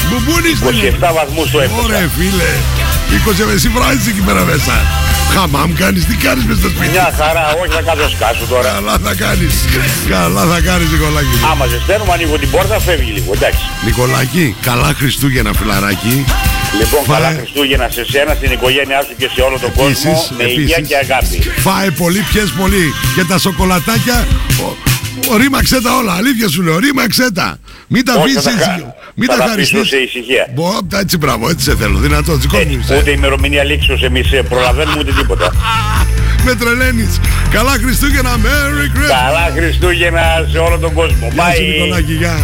Που μπούνεις στην. 27 βαθμούς το έπεσα. Ωραία φίλε. 20 εσύ βράζεις εκεί πέρα μέσα. Χαμάμ κάνεις, τι κάνεις μες στο σπίτι; Μια χαρά, όχι θα κάνω σκάσου τώρα. Καλά θα κάνεις. Καλά θα κάνεις Νικολάκη. μου. Άμα ζεσταίνουμε, ανοίγω την πόρτα, φεύγει λίγο, εντάξει. Νικολάκη, καλά Χριστούγεννα φιλαράκι. Λοιπόν, Φάε- καλά Χριστούγεννα σε σένα, στην οικογένειά σου και σε όλο τον κόσμο, Επίσης, με υγεία επίσης. και αγάπη. Φάε πολύ, πιες πολύ. Και τα σοκολατάκια, ο, ο, ρήμαξε τα όλα. Αλήθεια σου λέω, ρήμαξε τα. Μην τα Όχι, αφήσεις θα τα έτσι. κα- Μην θα τα τα χαριστείς. αφήσω σε ησυχία. Μπο, έτσι μπράβο, έτσι σε θέλω. Δυνατό, τσικό μου είσαι. Ούτε ημερομηνία λήξεως εμείς ε, προλαβαίνουμε ούτε τίποτα. (laughs) Με τρελαίνεις. Καλά Χριστούγεννα, Merry Christmas. Καλά Χριστούγεννα σε όλο τον κόσμο. Γεια σου Bye. Νικολάκη, γεια.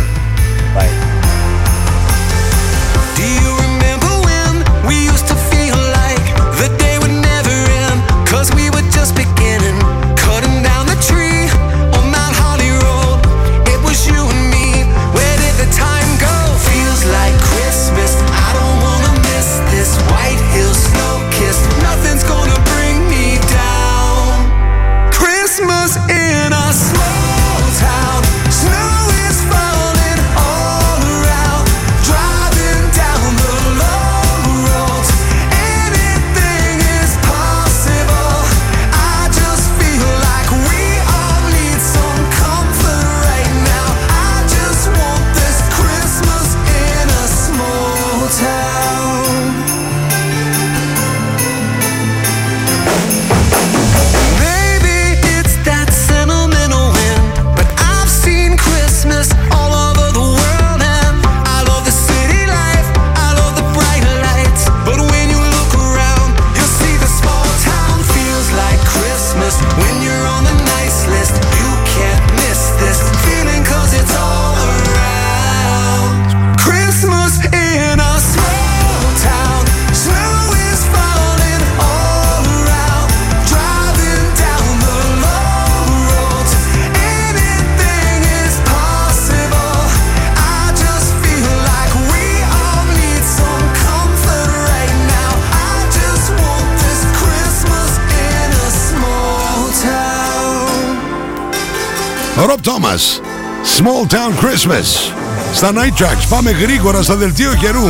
Town Christmas. Στα Night Tracks πάμε γρήγορα στο δελτίο καιρού.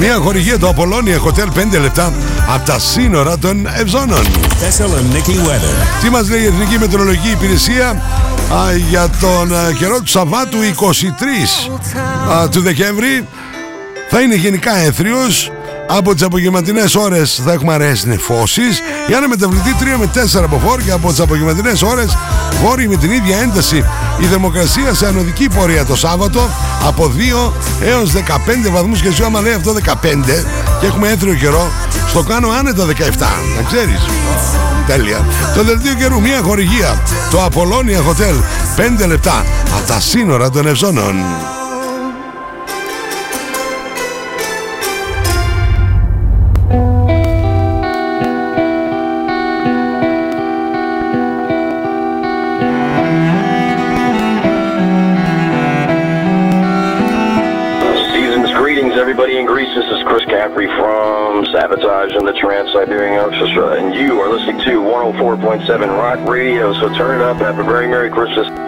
Μια χορηγία του Apollonia Hotel 5 λεπτά από τα σύνορα των Ευζώνων. Thessaloniki weather. Τι μας λέει η Εθνική Μετεωρολογική Υπηρεσία α, για τον α, καιρό του Σαββάτου 23 α, του Δεκέμβρη θα είναι γενικά έθριος από τις απογευματινές ώρες θα έχουμε αραιές νεφώσεις για να μεταβληθεί 3 με 4 από φόρ και από τις απογευματινές ώρες βόρειοι με την ίδια ένταση η θερμοκρασία σε ανωδική πορεία το Σάββατο από 2 έως 15 βαθμούς και άμα λέει αυτό 15 και έχουμε έθριο καιρό στο κάνω άνετα 17 να ξέρεις Τέλεια. Το δελτίο καιρού, μια χορηγία. Το Apollonia Hotel. 5 λεπτά από τα σύνορα των Ευζώνων. 104.7 Rock Radio. So turn it up. Have a very Merry. Christmas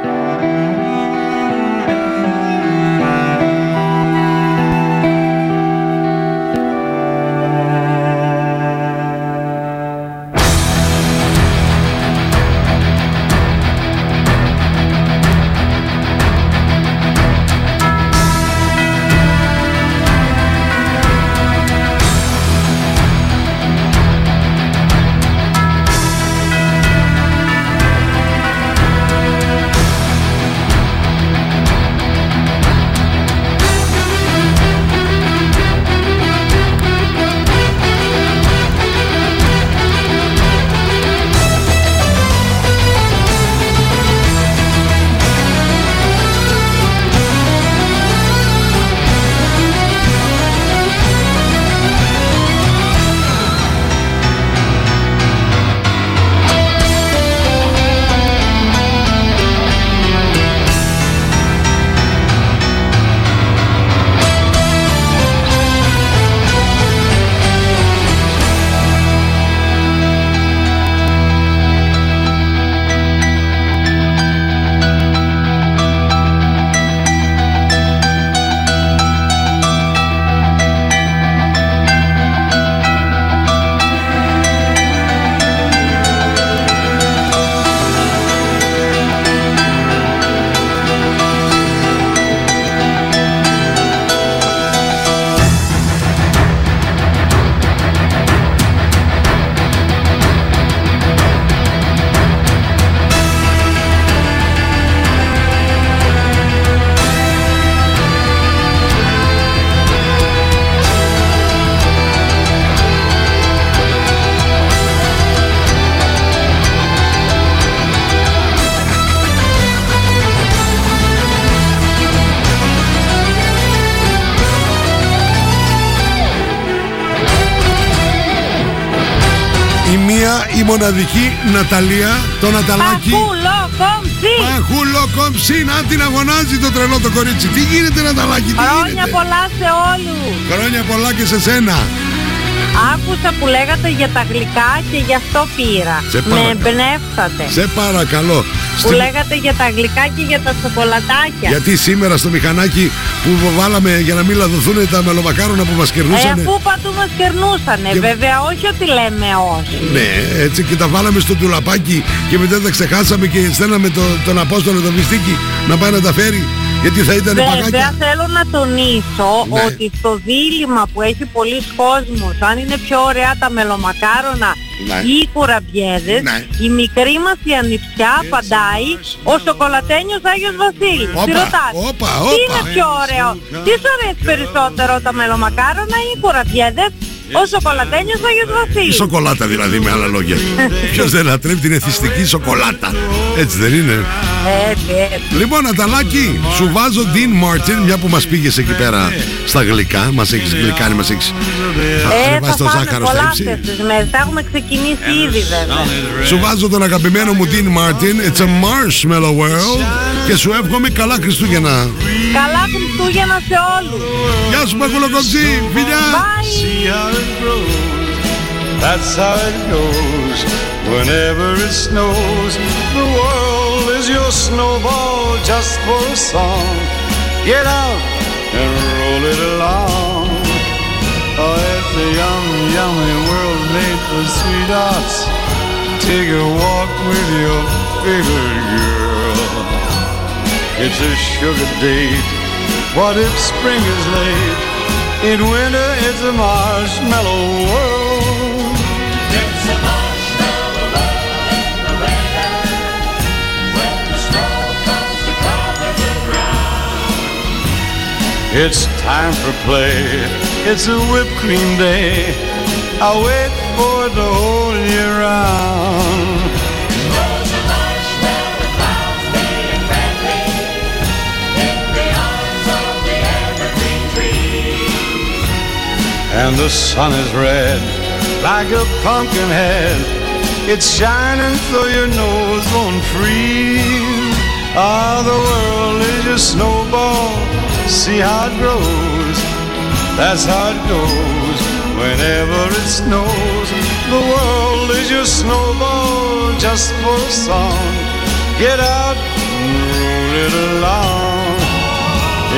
Ναταλία, το Ναταλάκι. Παχούλο κομψή. Παχούλο κομψή, να την αγωνάζει το τρελό το κορίτσι. Τι γίνεται Ναταλάκι, τι Χρόνια γίνεται; πολλά σε όλους. Χρόνια πολλά και σε σένα. Άκουσα που λέγατε για τα γλυκά και γι' αυτό πήρα. Σε Με παρακαλώ. εμπνεύσατε. Σε παρακαλώ. Που Στη- λέγατε για τα γλυκά και για τα σοκολατάκια. Γιατί σήμερα στο μηχανάκι που βάλαμε για να μην λαδοθούν τα μελομακάρονα που μας Ε, κερνούσαν. αφού παντού μας κερνούσανε. Και- Βέβαια, όχι ότι λέμε όχι. Ναι, έτσι και τα βάλαμε στο τουλαπάκι και μετά τα ξεχάσαμε και στέλναμε το, τον Απόστολο τον Βυστίκη να πάει να τα φέρει. Γιατί θα ήταν Βέβαια παγάκια. θέλω να τονίσω Ναι. ότι στο δίλημα που έχει πολλοί κόσμος, αν είναι πιο ωραία τα μελομακάρονα Ναι. ή οι κουραμπιέδες, Ναι. η μικρή μας η ανιψιά απαντάει ο σοκολατένιος Άγιος Βασίλης. Τι Όπα, ρωτάς, όπα, τι όπα. είναι πιο ωραίο, τι σου αρέσει περισσότερο τα μελομακάρονα ή οι κουραμπιέδες, ο σοκολατένιος Άγιος Η Βασίλης. σοκολάτα δηλαδή με άλλα λόγια. Ποιος δεν λατρεύει την εθιστική σοκολάτα. Έτσι δεν είναι. Έτσι, έτσι. Λοιπόν, Αταλάκη, σου βάζω Dean Martin, μια που μας πήγες εκεί πέρα στα γλυκά. Μας έχεις γλυκάνει, μας έχεις Ε, ανεβάσει θα το φάμε ζάχαρος στα πολλά ύψη. αυτές τις μέρες. Τα έχουμε ξεκινήσει ήδη βέβαια. Σου βάζω τον αγαπημένο μου Dean Martin It's a marshmallow world Και σου εύχομαι καλά Χριστούγεννα Καλά Χριστούγεννα σε όλους. Γεια σου Πακουλοκοψή Φιλιά See how it grows. That's how it goes. Whenever it snows, the world is your snowball just for a song. Get out and roll it along. Oh, it's a yum, yummy world made for sweethearts. Take a walk with your favorite girl. It's a sugar date. What if spring is late? In winter, it's a marshmallow world. It's a marshmallow world in the. When the snow comes to cover the ground. It's time for play. It's a whipped cream day. I wait And the sun is red like a pumpkin head. It's shining so your nose won't freeze. Ah, the world is your snowball. See how it grows. That's how it goes. Whenever it snows, the world is your snowball just for a song. Get out and roll it along.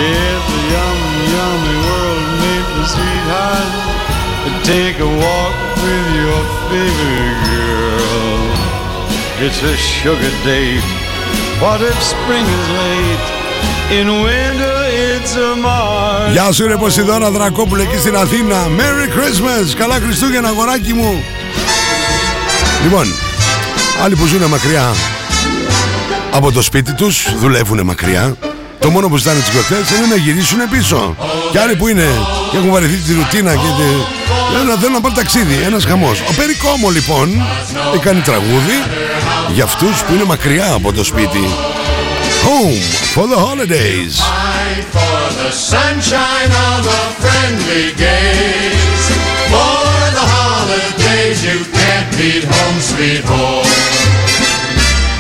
It's a yum, yummy world made for sweethearts. Take a walk with your favorite girl. It's a sugar date. What if spring is late? In winter, it's a March. Γεια σου ρε Ποσειδώνα Δρακόπουλε εκεί στην Αθήνα Merry Christmas Καλά Χριστούγεννα αγοράκι μου Λοιπόν Άλλοι που ζουν μακριά Από το σπίτι τους Δουλεύουν μακριά Το μόνο που ζητάνε τις γιορτές είναι να γυρίσουν πίσω Και άλλοι που είναι Και έχουν βαρεθεί τη ρουτίνα και τε- λένε να θέλουν να πάρουν ταξίδι Ένας χαμός Ο Περικόμο λοιπόν Έκανε τραγούδι Για αυτούς που είναι μακριά από το σπίτι Home for the holidays Fight for the sunshine of a friendly gaze. For the holidays, you can't beat home, sweet home.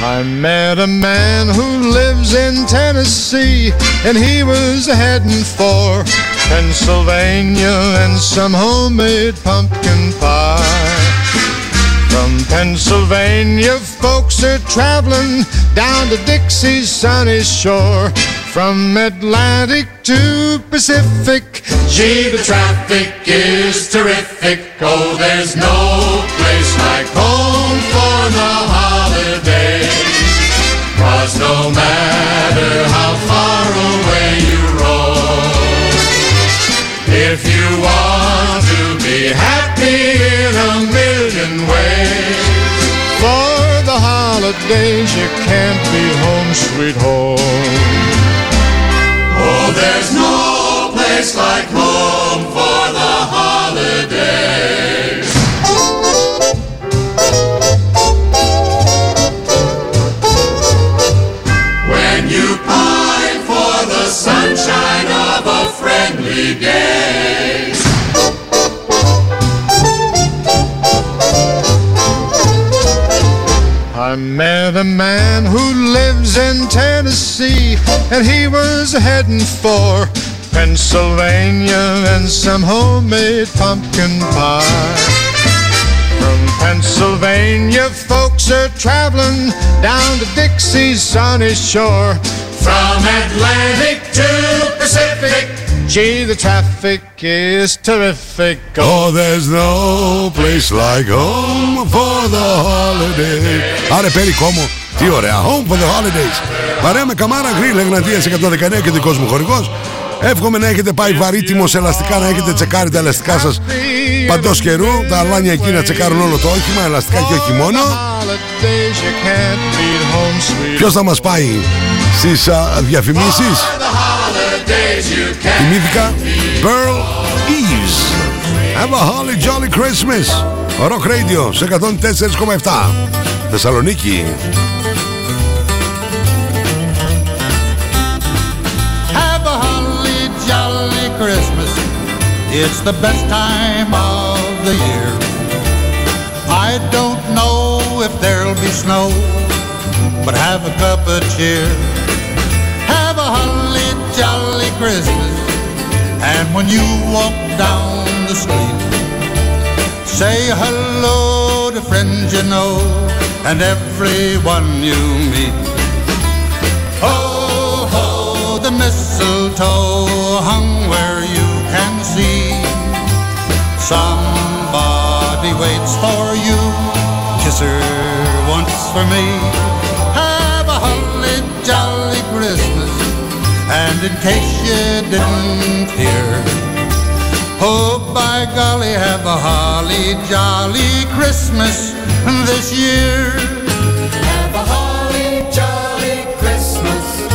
I met a man who lives in Tennessee, and he was heading for Pennsylvania and some homemade pumpkin pie. From Pennsylvania, folks are traveling down to Dixie's sunny shore. From Atlantic to Pacific, gee, the traffic is terrific. Oh, there's no place like home for the holidays. Cause no matter how far away you roam, if you want to be happy in a million ways, for the holidays you can't be home, sweet home. Oh, there's no place like home for a friendly day. I met a man who lives in Tennessee, and he was heading for Pennsylvania and some homemade pumpkin pie. From Pennsylvania, folks are traveling down to Dixie's sunny shore. From Atlantic to Pacific, gee, the traffic is terrific. Oh, there's no place like home for the holiday. Άρε περικό μου, τι ωραία. Home for the holidays. Παρέα με Καμάρα Γκριλ, Εγνατίας 119 και δικός μου χορηγός. Εύχομαι να έχετε πάει βαρύτιμο σε ελαστικά, να έχετε τσεκάρει τα ελαστικά σας παντός καιρού. Τα αλάνια εκεί να τσεκάρουν όλο το όχημα, ελαστικά και όχι μόνο. Holidays you can't beat home sweet. Ποιος θα μας πάει στις α, διαφημίσεις; Holidays you can't Θυμήθηκα Pearl Eves Have a holly jolly Christmas Rock Radio σε 104,7 Θεσσαλονίκη Have a holly jolly Christmas. It's the best time of the year. I don't know if there'll be snow, but have a cup of cheer. Have a holly jolly Christmas. And when you walk down the street, say hello to friends you know and everyone you meet. Ho, ho, the mistletoe hung where you can see. Somebody waits for you. Kiss her once for me. And in case you didn't hear, oh by golly, have a holly jolly Christmas this year. Have a holly jolly Christmas.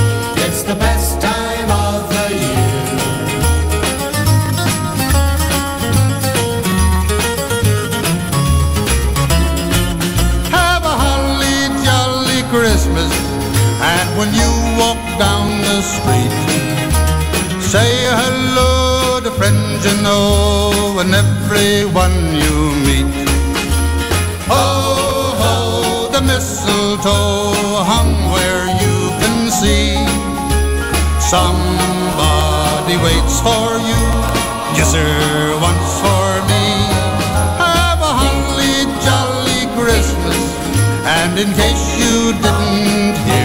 It's the best time of the year. Have a holly jolly Christmas. And when you walk down the street, say hello to friends you know and everyone you meet. Oh, ho, the mistletoe hung where you can see. Somebody waits for you, yes sir, once for me. Have a holly jolly Christmas, and in case you didn't hear, oh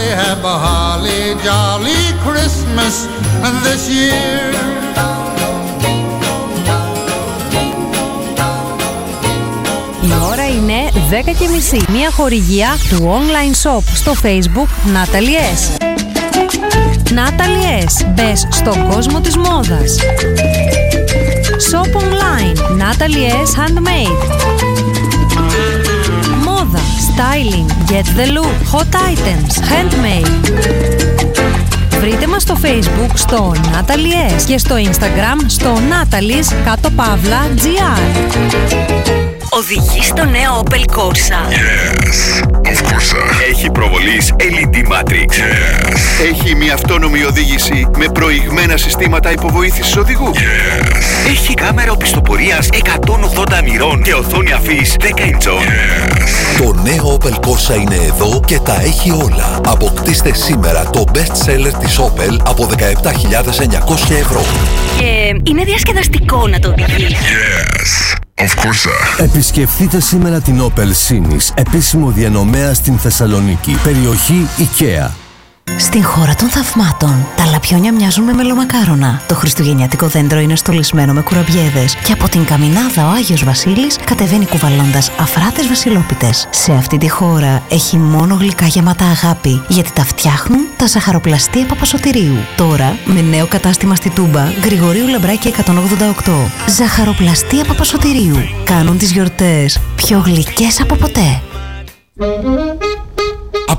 by golly, have a holly jolly Christmas this year. Η ώρα είναι 10 και μισή. Μια χορηγία του online shop στο facebook Natalie S. Natalie S. Μπες στον κόσμο της μόδας. Shop online Natalie S. Handmade. Μόδα, styling, get the look, hot items, handmade. Βρείτε μας στο facebook στο Natalie S και στο instagram στο Natalie's κάτω παύλα GR. Οδηγεί στο νέο Opel Corsa. Yes, of course. Έχει προβολής LED Matrix. Yes. Έχει μια αυτόνομη οδήγηση με προηγμένα συστήματα υποβοήθησης οδηγού. Yes. Έχει κάμερα οπισθοπορίας 180 μοιρών και οθόνη αφής 10 inch. Το νέο Opel Corsa είναι εδώ και τα έχει όλα. Αποκτήστε σήμερα το best seller της Opel από 17.900 ευρώ. Και είναι διασκεδαστικό να το οδηγείς. Yes, of course. Επισκεφτείτε σήμερα την Opel Sinis, επίσημο διανομέα στην Θεσσαλονίκη, περιοχή IKEA. Στην χώρα των θαυμάτων, τα λαπιόνια μοιάζουν με μελομακάρονα. Το χριστουγεννιάτικο δέντρο είναι στολισμένο με κουραμπιέδες. Και από την καμινάδα ο Άγιος Βασίλης κατεβαίνει κουβαλώντας αφράτες βασιλόπιτες. Σε αυτή τη χώρα έχει μόνο γλυκά γεμάτα αγάπη, γιατί τα φτιάχνουν τα ζαχαροπλαστεία Παπασωτηρίου. Τώρα με νέο κατάστημα στη Τούμπα, Γρηγορίου Λαμπράκη 188. Ζαχαροπλαστεία Παπασωτηρίου. Κάνουν τις γιορτές πιο γλυκές από ποτέ.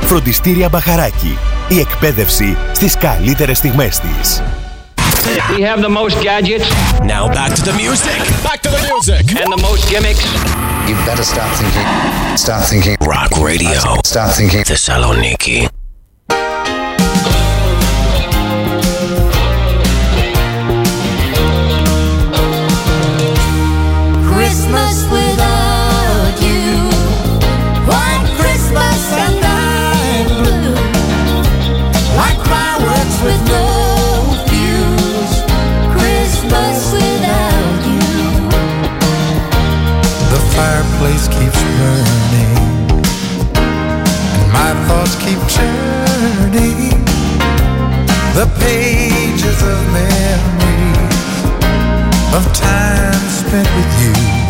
Φροντιστήρια Μπαχαράκη. Η εκπαίδευση στις καλύτερες στιγμές της. We have the most gadgets. Now back to the music. Back to the music. And the most gimmicks. You better start thinking. Start thinking. Rock Radio. Start thinking. Thessaloniki. Thoughts keep turning. The pages of memories of time spent with you.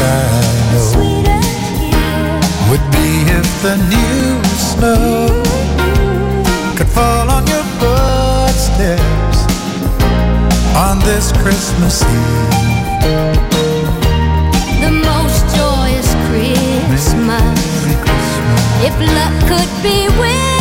I know would be if the new snow could fall on your footsteps on this Christmas Eve. the most joyous Christmas. If luck could be with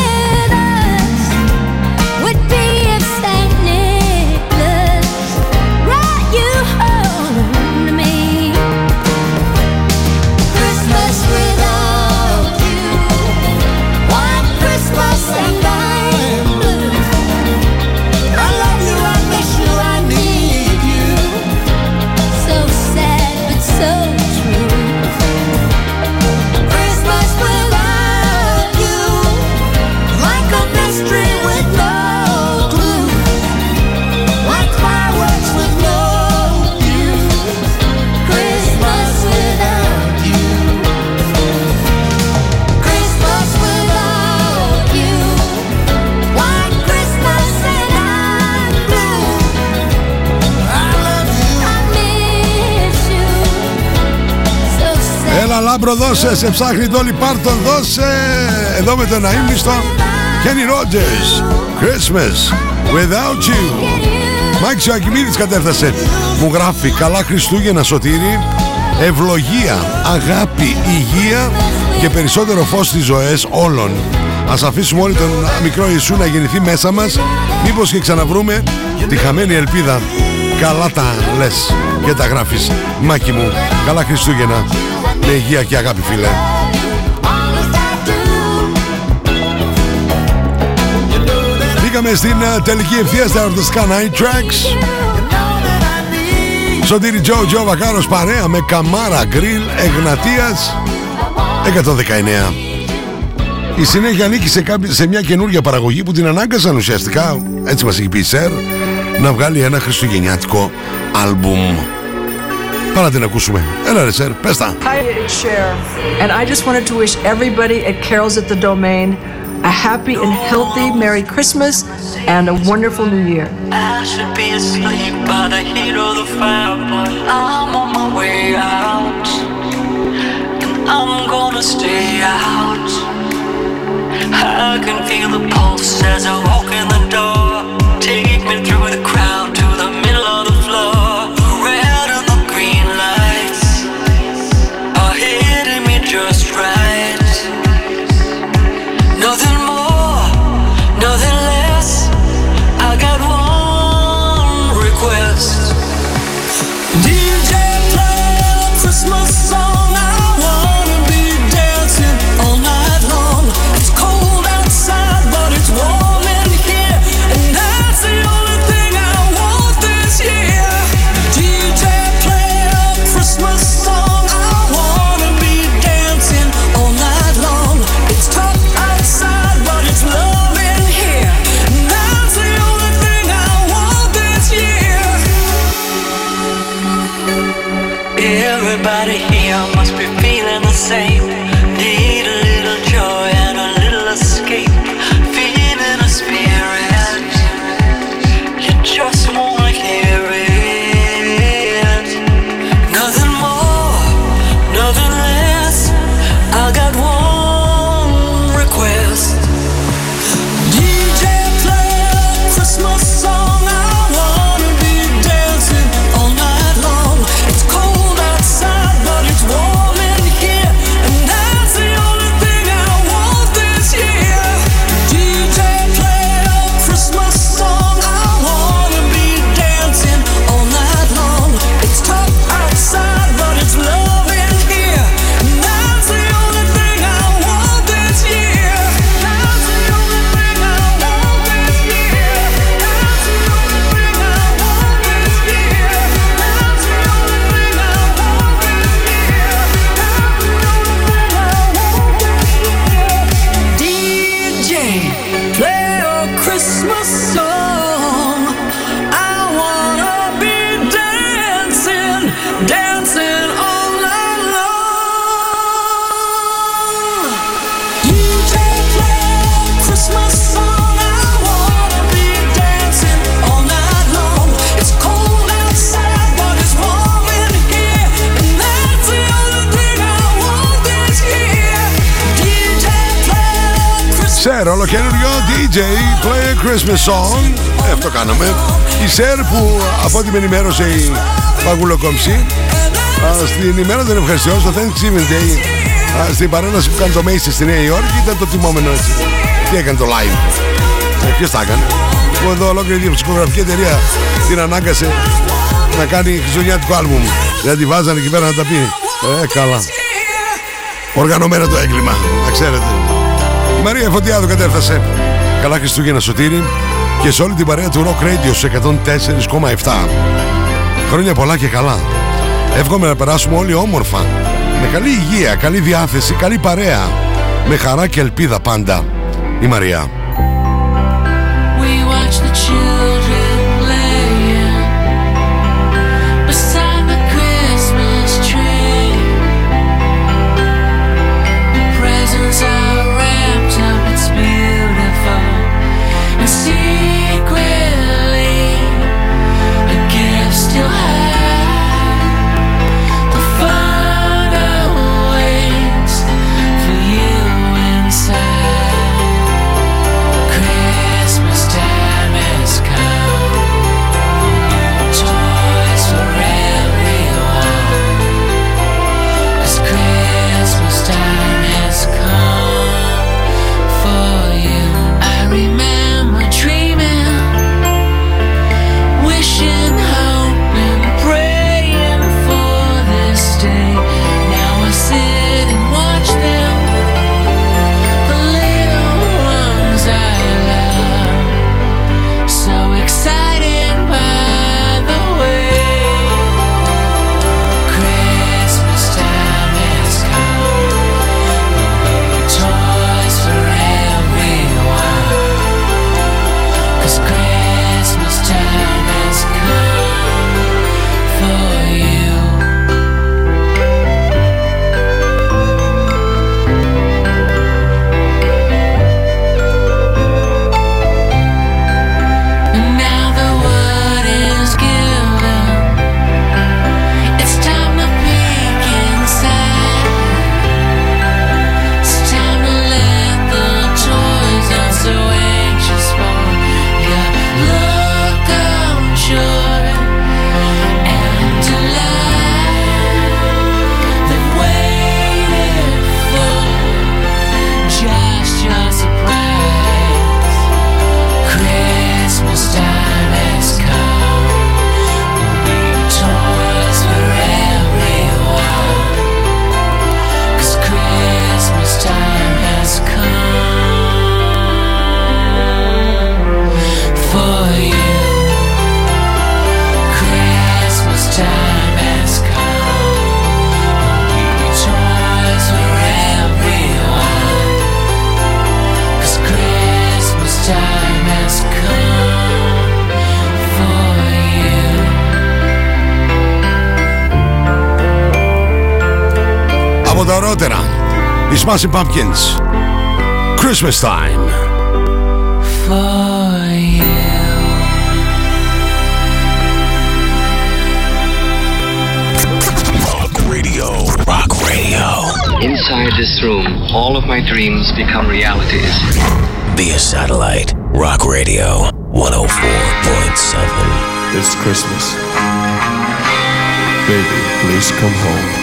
λάμπρο δώσε, σε ψάχνει Dolly Parton δώσε. Εδώ με τον αείμνηστο Kenny Rogers. Christmas Without You. Μάκης ο Ακημίδης κατέφτασε. Μου γράφει καλά Χριστούγεννα σωτήρι Ευλογία, αγάπη, υγεία Και περισσότερο φως στις ζωές όλων. Ας αφήσουμε όλοι τον μικρό Ιησού να γεννηθεί μέσα μας. Μήπως και ξαναβρούμε τη χαμένη ελπίδα. Καλά τα λες και τα γράφεις Μάκη μου, καλά Χριστούγεννα Με υγεία και αγάπη φίλε. Μπήκαμε στην ε, τελική ευθεία στα εορταστικά Night Tracks. Σωτήρι Τζο Τζο Βακάρος παρέα με Καμάρα Γκριλ Εγνατίας 119 Η συνέχεια ανήκει σε, κάποι- σε μια καινούργια παραγωγή που την ανάγκασαν ουσιαστικά, έτσι μας έχει πει η Σερ, να βγάλει ένα χριστουγεννιάτικο άλμπουμ. Πάμε να την ακούσουμε. Έλα ρε Σερ, πες τα. Hi, it's Cher, and I just wanted to wish everybody at Carols at the Domain a happy and healthy Merry Christmas and a wonderful New Year. I should be asleep by the heat of the fire, but I'm on my way out. And I'm gonna stay out. I can feel the pulse as I walk in the door. Take me through the crowd to the middle of the floor. Christmas Σερ, ολοκαινούριο DJ Play a Christmas Song. Ε, αυτό κάναμε. Η Σερ που από ό,τι με ενημέρωσε η Παγουλοκομψή α, στην ημέρα των ευχαριστειών στο Thanksgiving Day α, στην παρέλαση που κάνει το Macy's στη Νέα Υόρκη ήταν το τιμόμενο έτσι. Τι έκανε το live. Ε, ποιος τα έκανε; Που εδώ ολόκληρη η ψυχογραφική εταιρεία την ανάγκασε να κάνει χριστουγεννιάτικο άλμπουμ. Δηλαδή βάζανε εκεί πέρα να τα πει. Ε, καλά. Οργανωμένο το έγκλημα, να ξέρετε. Η Μαρία Φωτιάδου κατέφτασε. Καλά Χριστούγεννα Σωτήρη και σε όλη την παρέα του Rock Radio σε 104,7. Χρόνια πολλά και καλά. Εύχομαι να περάσουμε όλοι όμορφα. Με καλή υγεία, καλή διάθεση, καλή παρέα. Με χαρά και ελπίδα πάντα. Η Μαρία. Smashing Pumpkins. Christmas time. For you. Rock radio. Rock radio. Inside this room, all of my dreams become realities. Via satellite, Rock Radio 104.7. It's Christmas. Baby, please come home.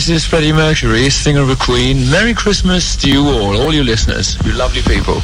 this is Freddie Mercury, singer of Queen. Merry Christmas to you all, all you listeners, you lovely people.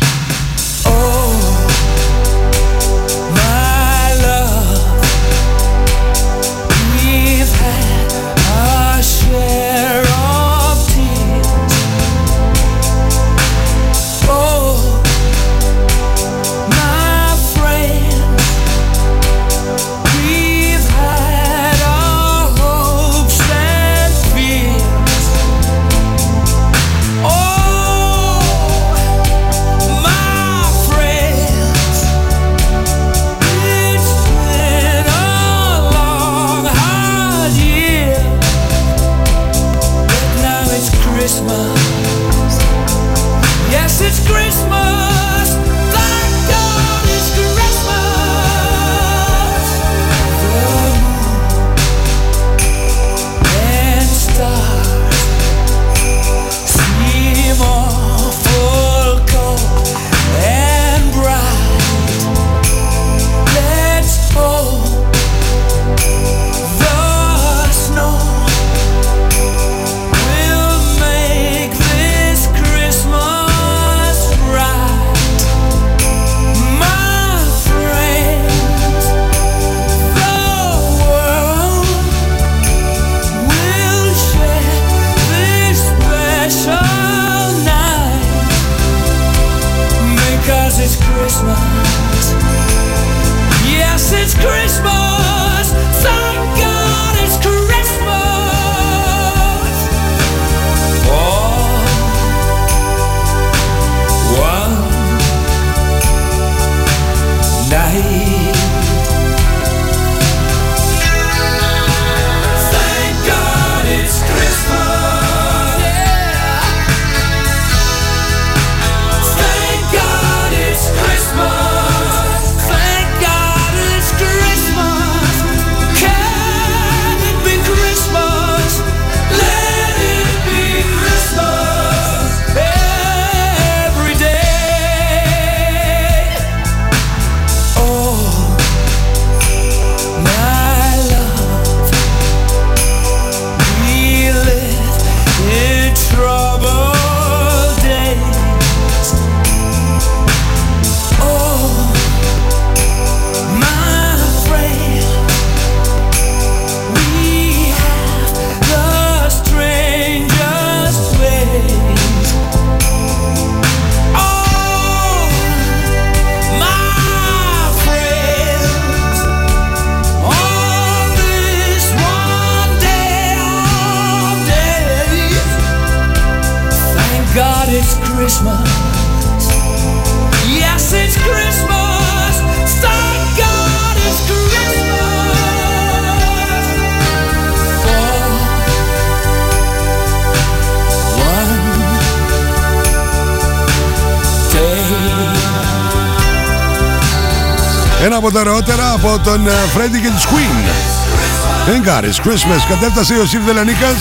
Christmas. Κατέφτασε ο Σιρ Δελανίκας.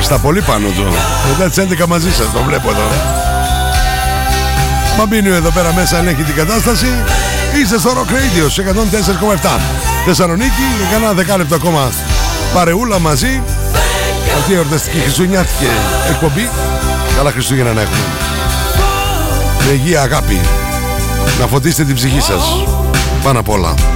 Στα πολύ πάνω του. Μετά τις 11 μαζί σας, το βλέπω εδώ. Μαμπίνιο εδώ πέρα μέσα ελέγχει την κατάσταση. Είστε στο Rock Radio σε 104,7. Θεσσαλονίκη, για κανένα δεκάλεπτο ακόμα παρεούλα μαζί. Αυτή η εορταστική χριστουγεννιάτικη εκπομπή. Καλά Χριστούγεννα να έχουμε. Με υγεία αγάπη. Να φωτίσετε την ψυχή σας. Πάνω απ' όλα.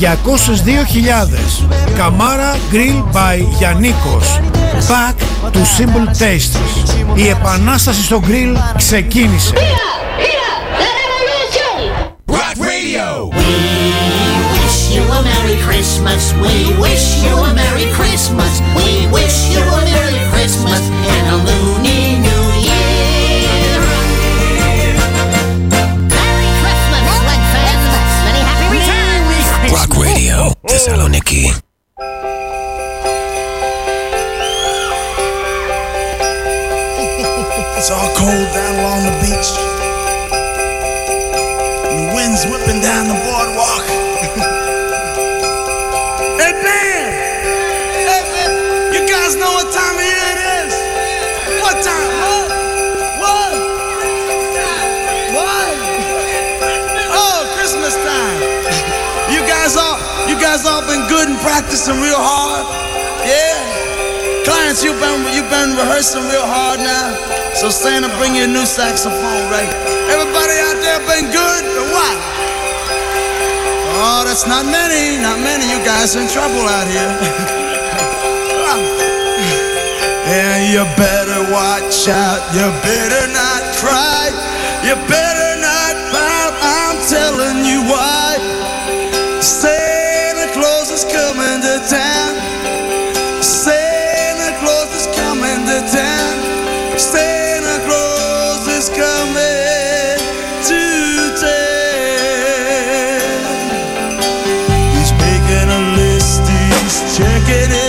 202.000 Καμάρα Grill by Γιαννίκος Back to Simple Taste Η επανάσταση στο grill ξεκίνησε Rock Radio. wish you a Merry Christmas. We wish you a Merry Christmas. We wish you a Merry Christmas and a Loony Thessaloniki. It's all cold down along the beach. And the wind's whipping down the boardwalk. (laughs) hey, band! Hey, man! You guys know what time of year it is? What time? What? Guys all been good and practicing real hard? Yeah? Clients, you've been you've been rehearsing real hard now. So Santa, bring you a new saxophone, right? Everybody out there been good or what? Oh, that's not many, not many. You guys in trouble out here. (laughs) and you better watch out. You better not cry. You better coming to town. Santa Claus is coming to town. Santa Claus is coming to town. He's making a list, he's checking it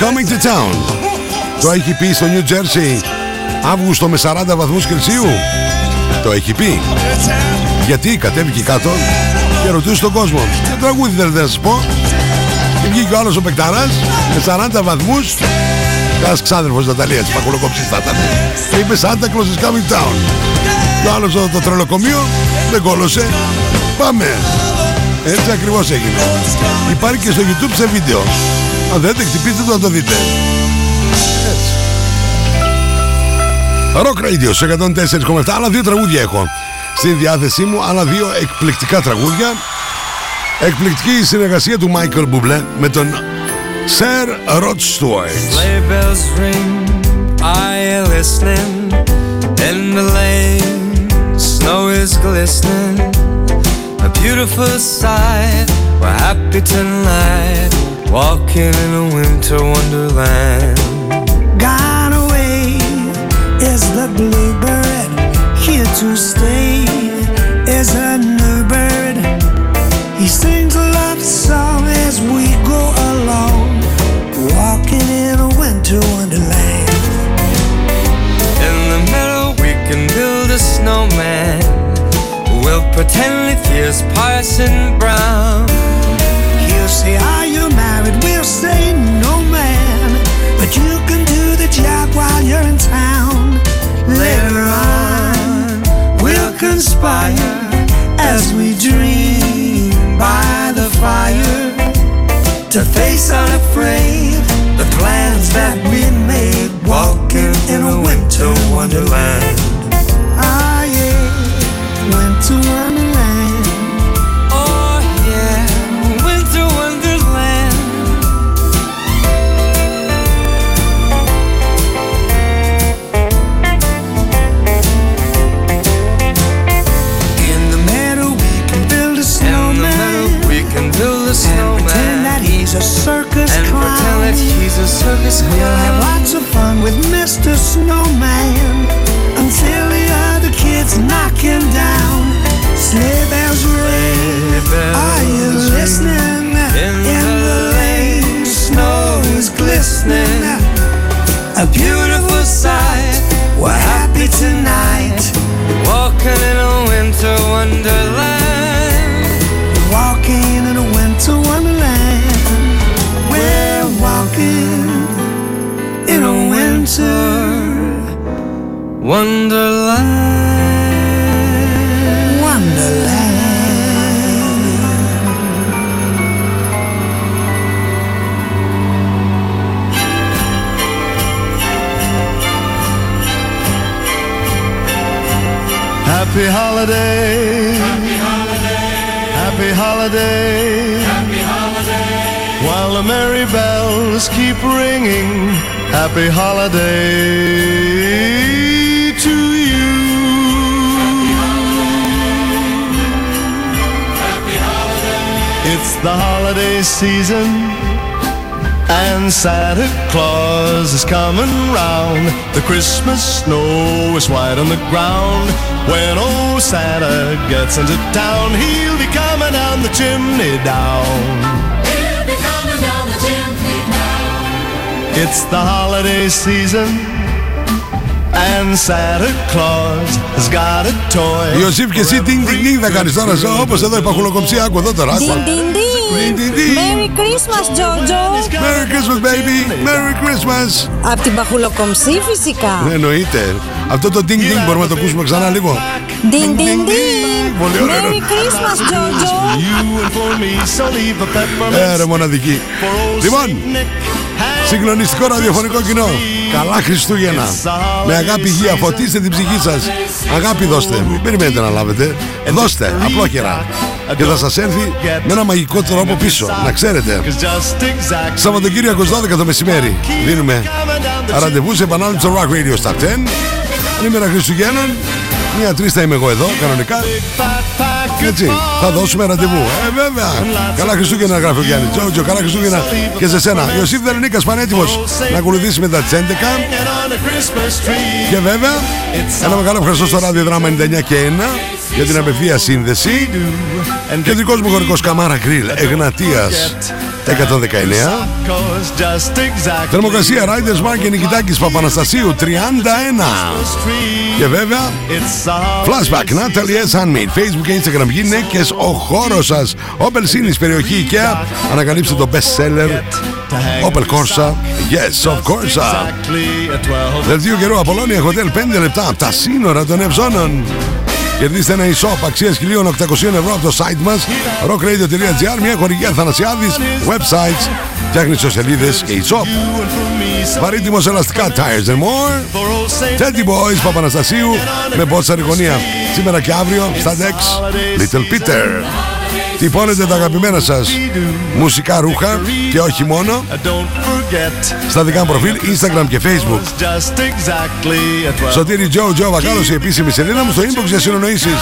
coming to town. Το έχει πει στο New Jersey Αύγουστο με 40 βαθμούς Κελσίου. Το έχει πει. Γιατί κατέβηκε κάτω και ρωτούσε τον κόσμο. Τι τραγούδι θέλετε να σας πω; Και βγήκε ο άλλος ο Πεκταράς με 40 βαθμούς. Ένας ξάδερφος Ναταλίας της Πακουλοκόψης θα ήταν. Και είπε Santa Claus is coming town. Και ο άλλος το, το τρελοκομείο δεν κόλωσε. Πάμε. Έτσι ακριβώς έγινε. Υπάρχει και στο YouTube σε βίντεο. Αν δεν το χτυπήσετε το δείτε. Έτσι. 104,7 Άλλα δύο τραγούδια έχω στη διάθεσή μου. Άλλα δύο εκπληκτικά τραγούδια. Εκπληκτική συνεργασία του Michael Bublé Με τον Sir Rod Stewart. Walking in a winter wonderland. Gone away is the bluebird. Here to stay is a new bird. He sings a love song as we go along, walking in a winter wonderland. In the meadow, we can build a snowman. We'll pretend it is Parson Brown. He'll say, Are married? We'll say, No, man. But you can do the job while you're in town. Later on, we'll conspire as we dream by the fire to face unafraid the plans that we made, walking in a winter wonderland. A circus And clown. pretend that he's a circus clown. We'll have lots of fun with Mr. Snowman until the other kids knock him down. Sleigh bells ring. Are you listening? In In the lane, snow is glistening. A beautiful sight. We're happy tonight. Walking in a winter wonderland. Wonderland. wonderland. Happy holiday. Happy holiday. Happy holiday. Happy holiday. While the merry bells keep ringing. Happy holiday the holiday season. And Santa Claus is coming round. The Christmas snow is white on the ground. When old Santa gets into town, he'll be coming down the chimney down. He'll be coming down the chimney now. It's the holiday season. And Santa Claus has got a toy. Ιωσήφ και εσύ τίνγκ τίνγκ τίνγκ θα κάνεις τώρα ζω, όπως εδώ η παχουλοκομψία άκου εδώ τώρα άκου. Din din din. Merry Christmas, Jojo. Merry Christmas baby, Merry Christmas. Απ' την παχουλοκομψή φυσικά. Ναι εννοείται. Αυτό το τίνγκ τίνγκ μπορούμε να το ακούσουμε ξανά λίγο. Din din din. Πολύ ωραίο. Merry Christmas, Jojo. You and for me, so leave a peppermint. Ε, ρε μοναδική. Λοιπόν, συγκλονιστικό ραδιοφωνικό κοινό. Καλά Χριστούγεννα. Με αγάπη υγεία, φωτίστε την ψυχή σας. Αγάπη δώστε, μην περιμένετε να λάβετε. Δώστε, απλόχερα Και θα σας έρθει με ένα μαγικό τρόπο πίσω Να ξέρετε Just exact. Σαββατοκύριακος 12 το μεσημέρι Δίνουμε ραντεβού σε επανάληψη στο Rock Radio στα 10 Ανήμερα Χριστουγέννων Μία τρεις θα είμαι εγώ εδώ, κανονικά. Έτσι, θα δώσουμε ραντεβού. Ε, βέβαια. Καλά Χριστούγεννα γράφει ο Γιάννης. Τζότζο, καλά Χριστούγεννα και σε σένα. Ιωσήφ Δελνίκας πανέτοιμος να ακολουθήσει μετά τις 11. Και βέβαια, ένα μεγάλο ευχαριστώ στο ράδιο δράμα 99 και 1 για την απευθεία σύνδεση. Κεντρικός μου χωρικός Καμάρα Γκριλ, Εγνατίας 119. Θερμοκρασία Riders Mark και Νικητάκης Παπαναστασίου 31. Και βέβαια, flashback Natalie S. Handmade, Facebook και Instagram γυναίκες ο χώρος σας. Opel Sinis περιοχή IKEA. Ανακαλύψτε το best seller Opel Corsa. Yes, of course. Δελτίο καιρού Απολώνια Hotel 5 λεπτά από τα σύνορα των Ευζώνων. Κερδίστε ένα e-shop αξίας 1.800 ευρώ από το site μας rockradio.gr Μια χορηγία Θανασιάδης, websites, φτιάχνει ιστοσελίδες και e-shop. Παρίτιμος ελαστικά Tires and More. Teddy Boys Παπαναστασίου με μπότσα γωνία Σήμερα και αύριο στα Dex Little Peter Τυπώνετε τα αγαπημένα σας μουσικά ρούχα και όχι μόνο στα δικά μου προφίλ Instagram και Facebook. Σωτήρι Τζο Τζο Βακάλος η επίσημη σελίδα μου στο inbox για συνονοήσεις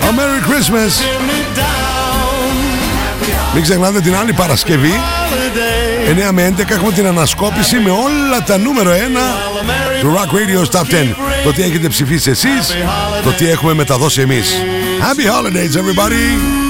A Merry Christmas. Μην ξεχνάτε την άλλη Παρασκευή 9 με 11 έχουμε την ανασκόπηση με όλα τα νούμερο 1 του Rock Radio Top 10 Το τι έχετε ψηφίσει εσείς Το τι έχουμε μεταδώσει εμείς Happy Holidays everybody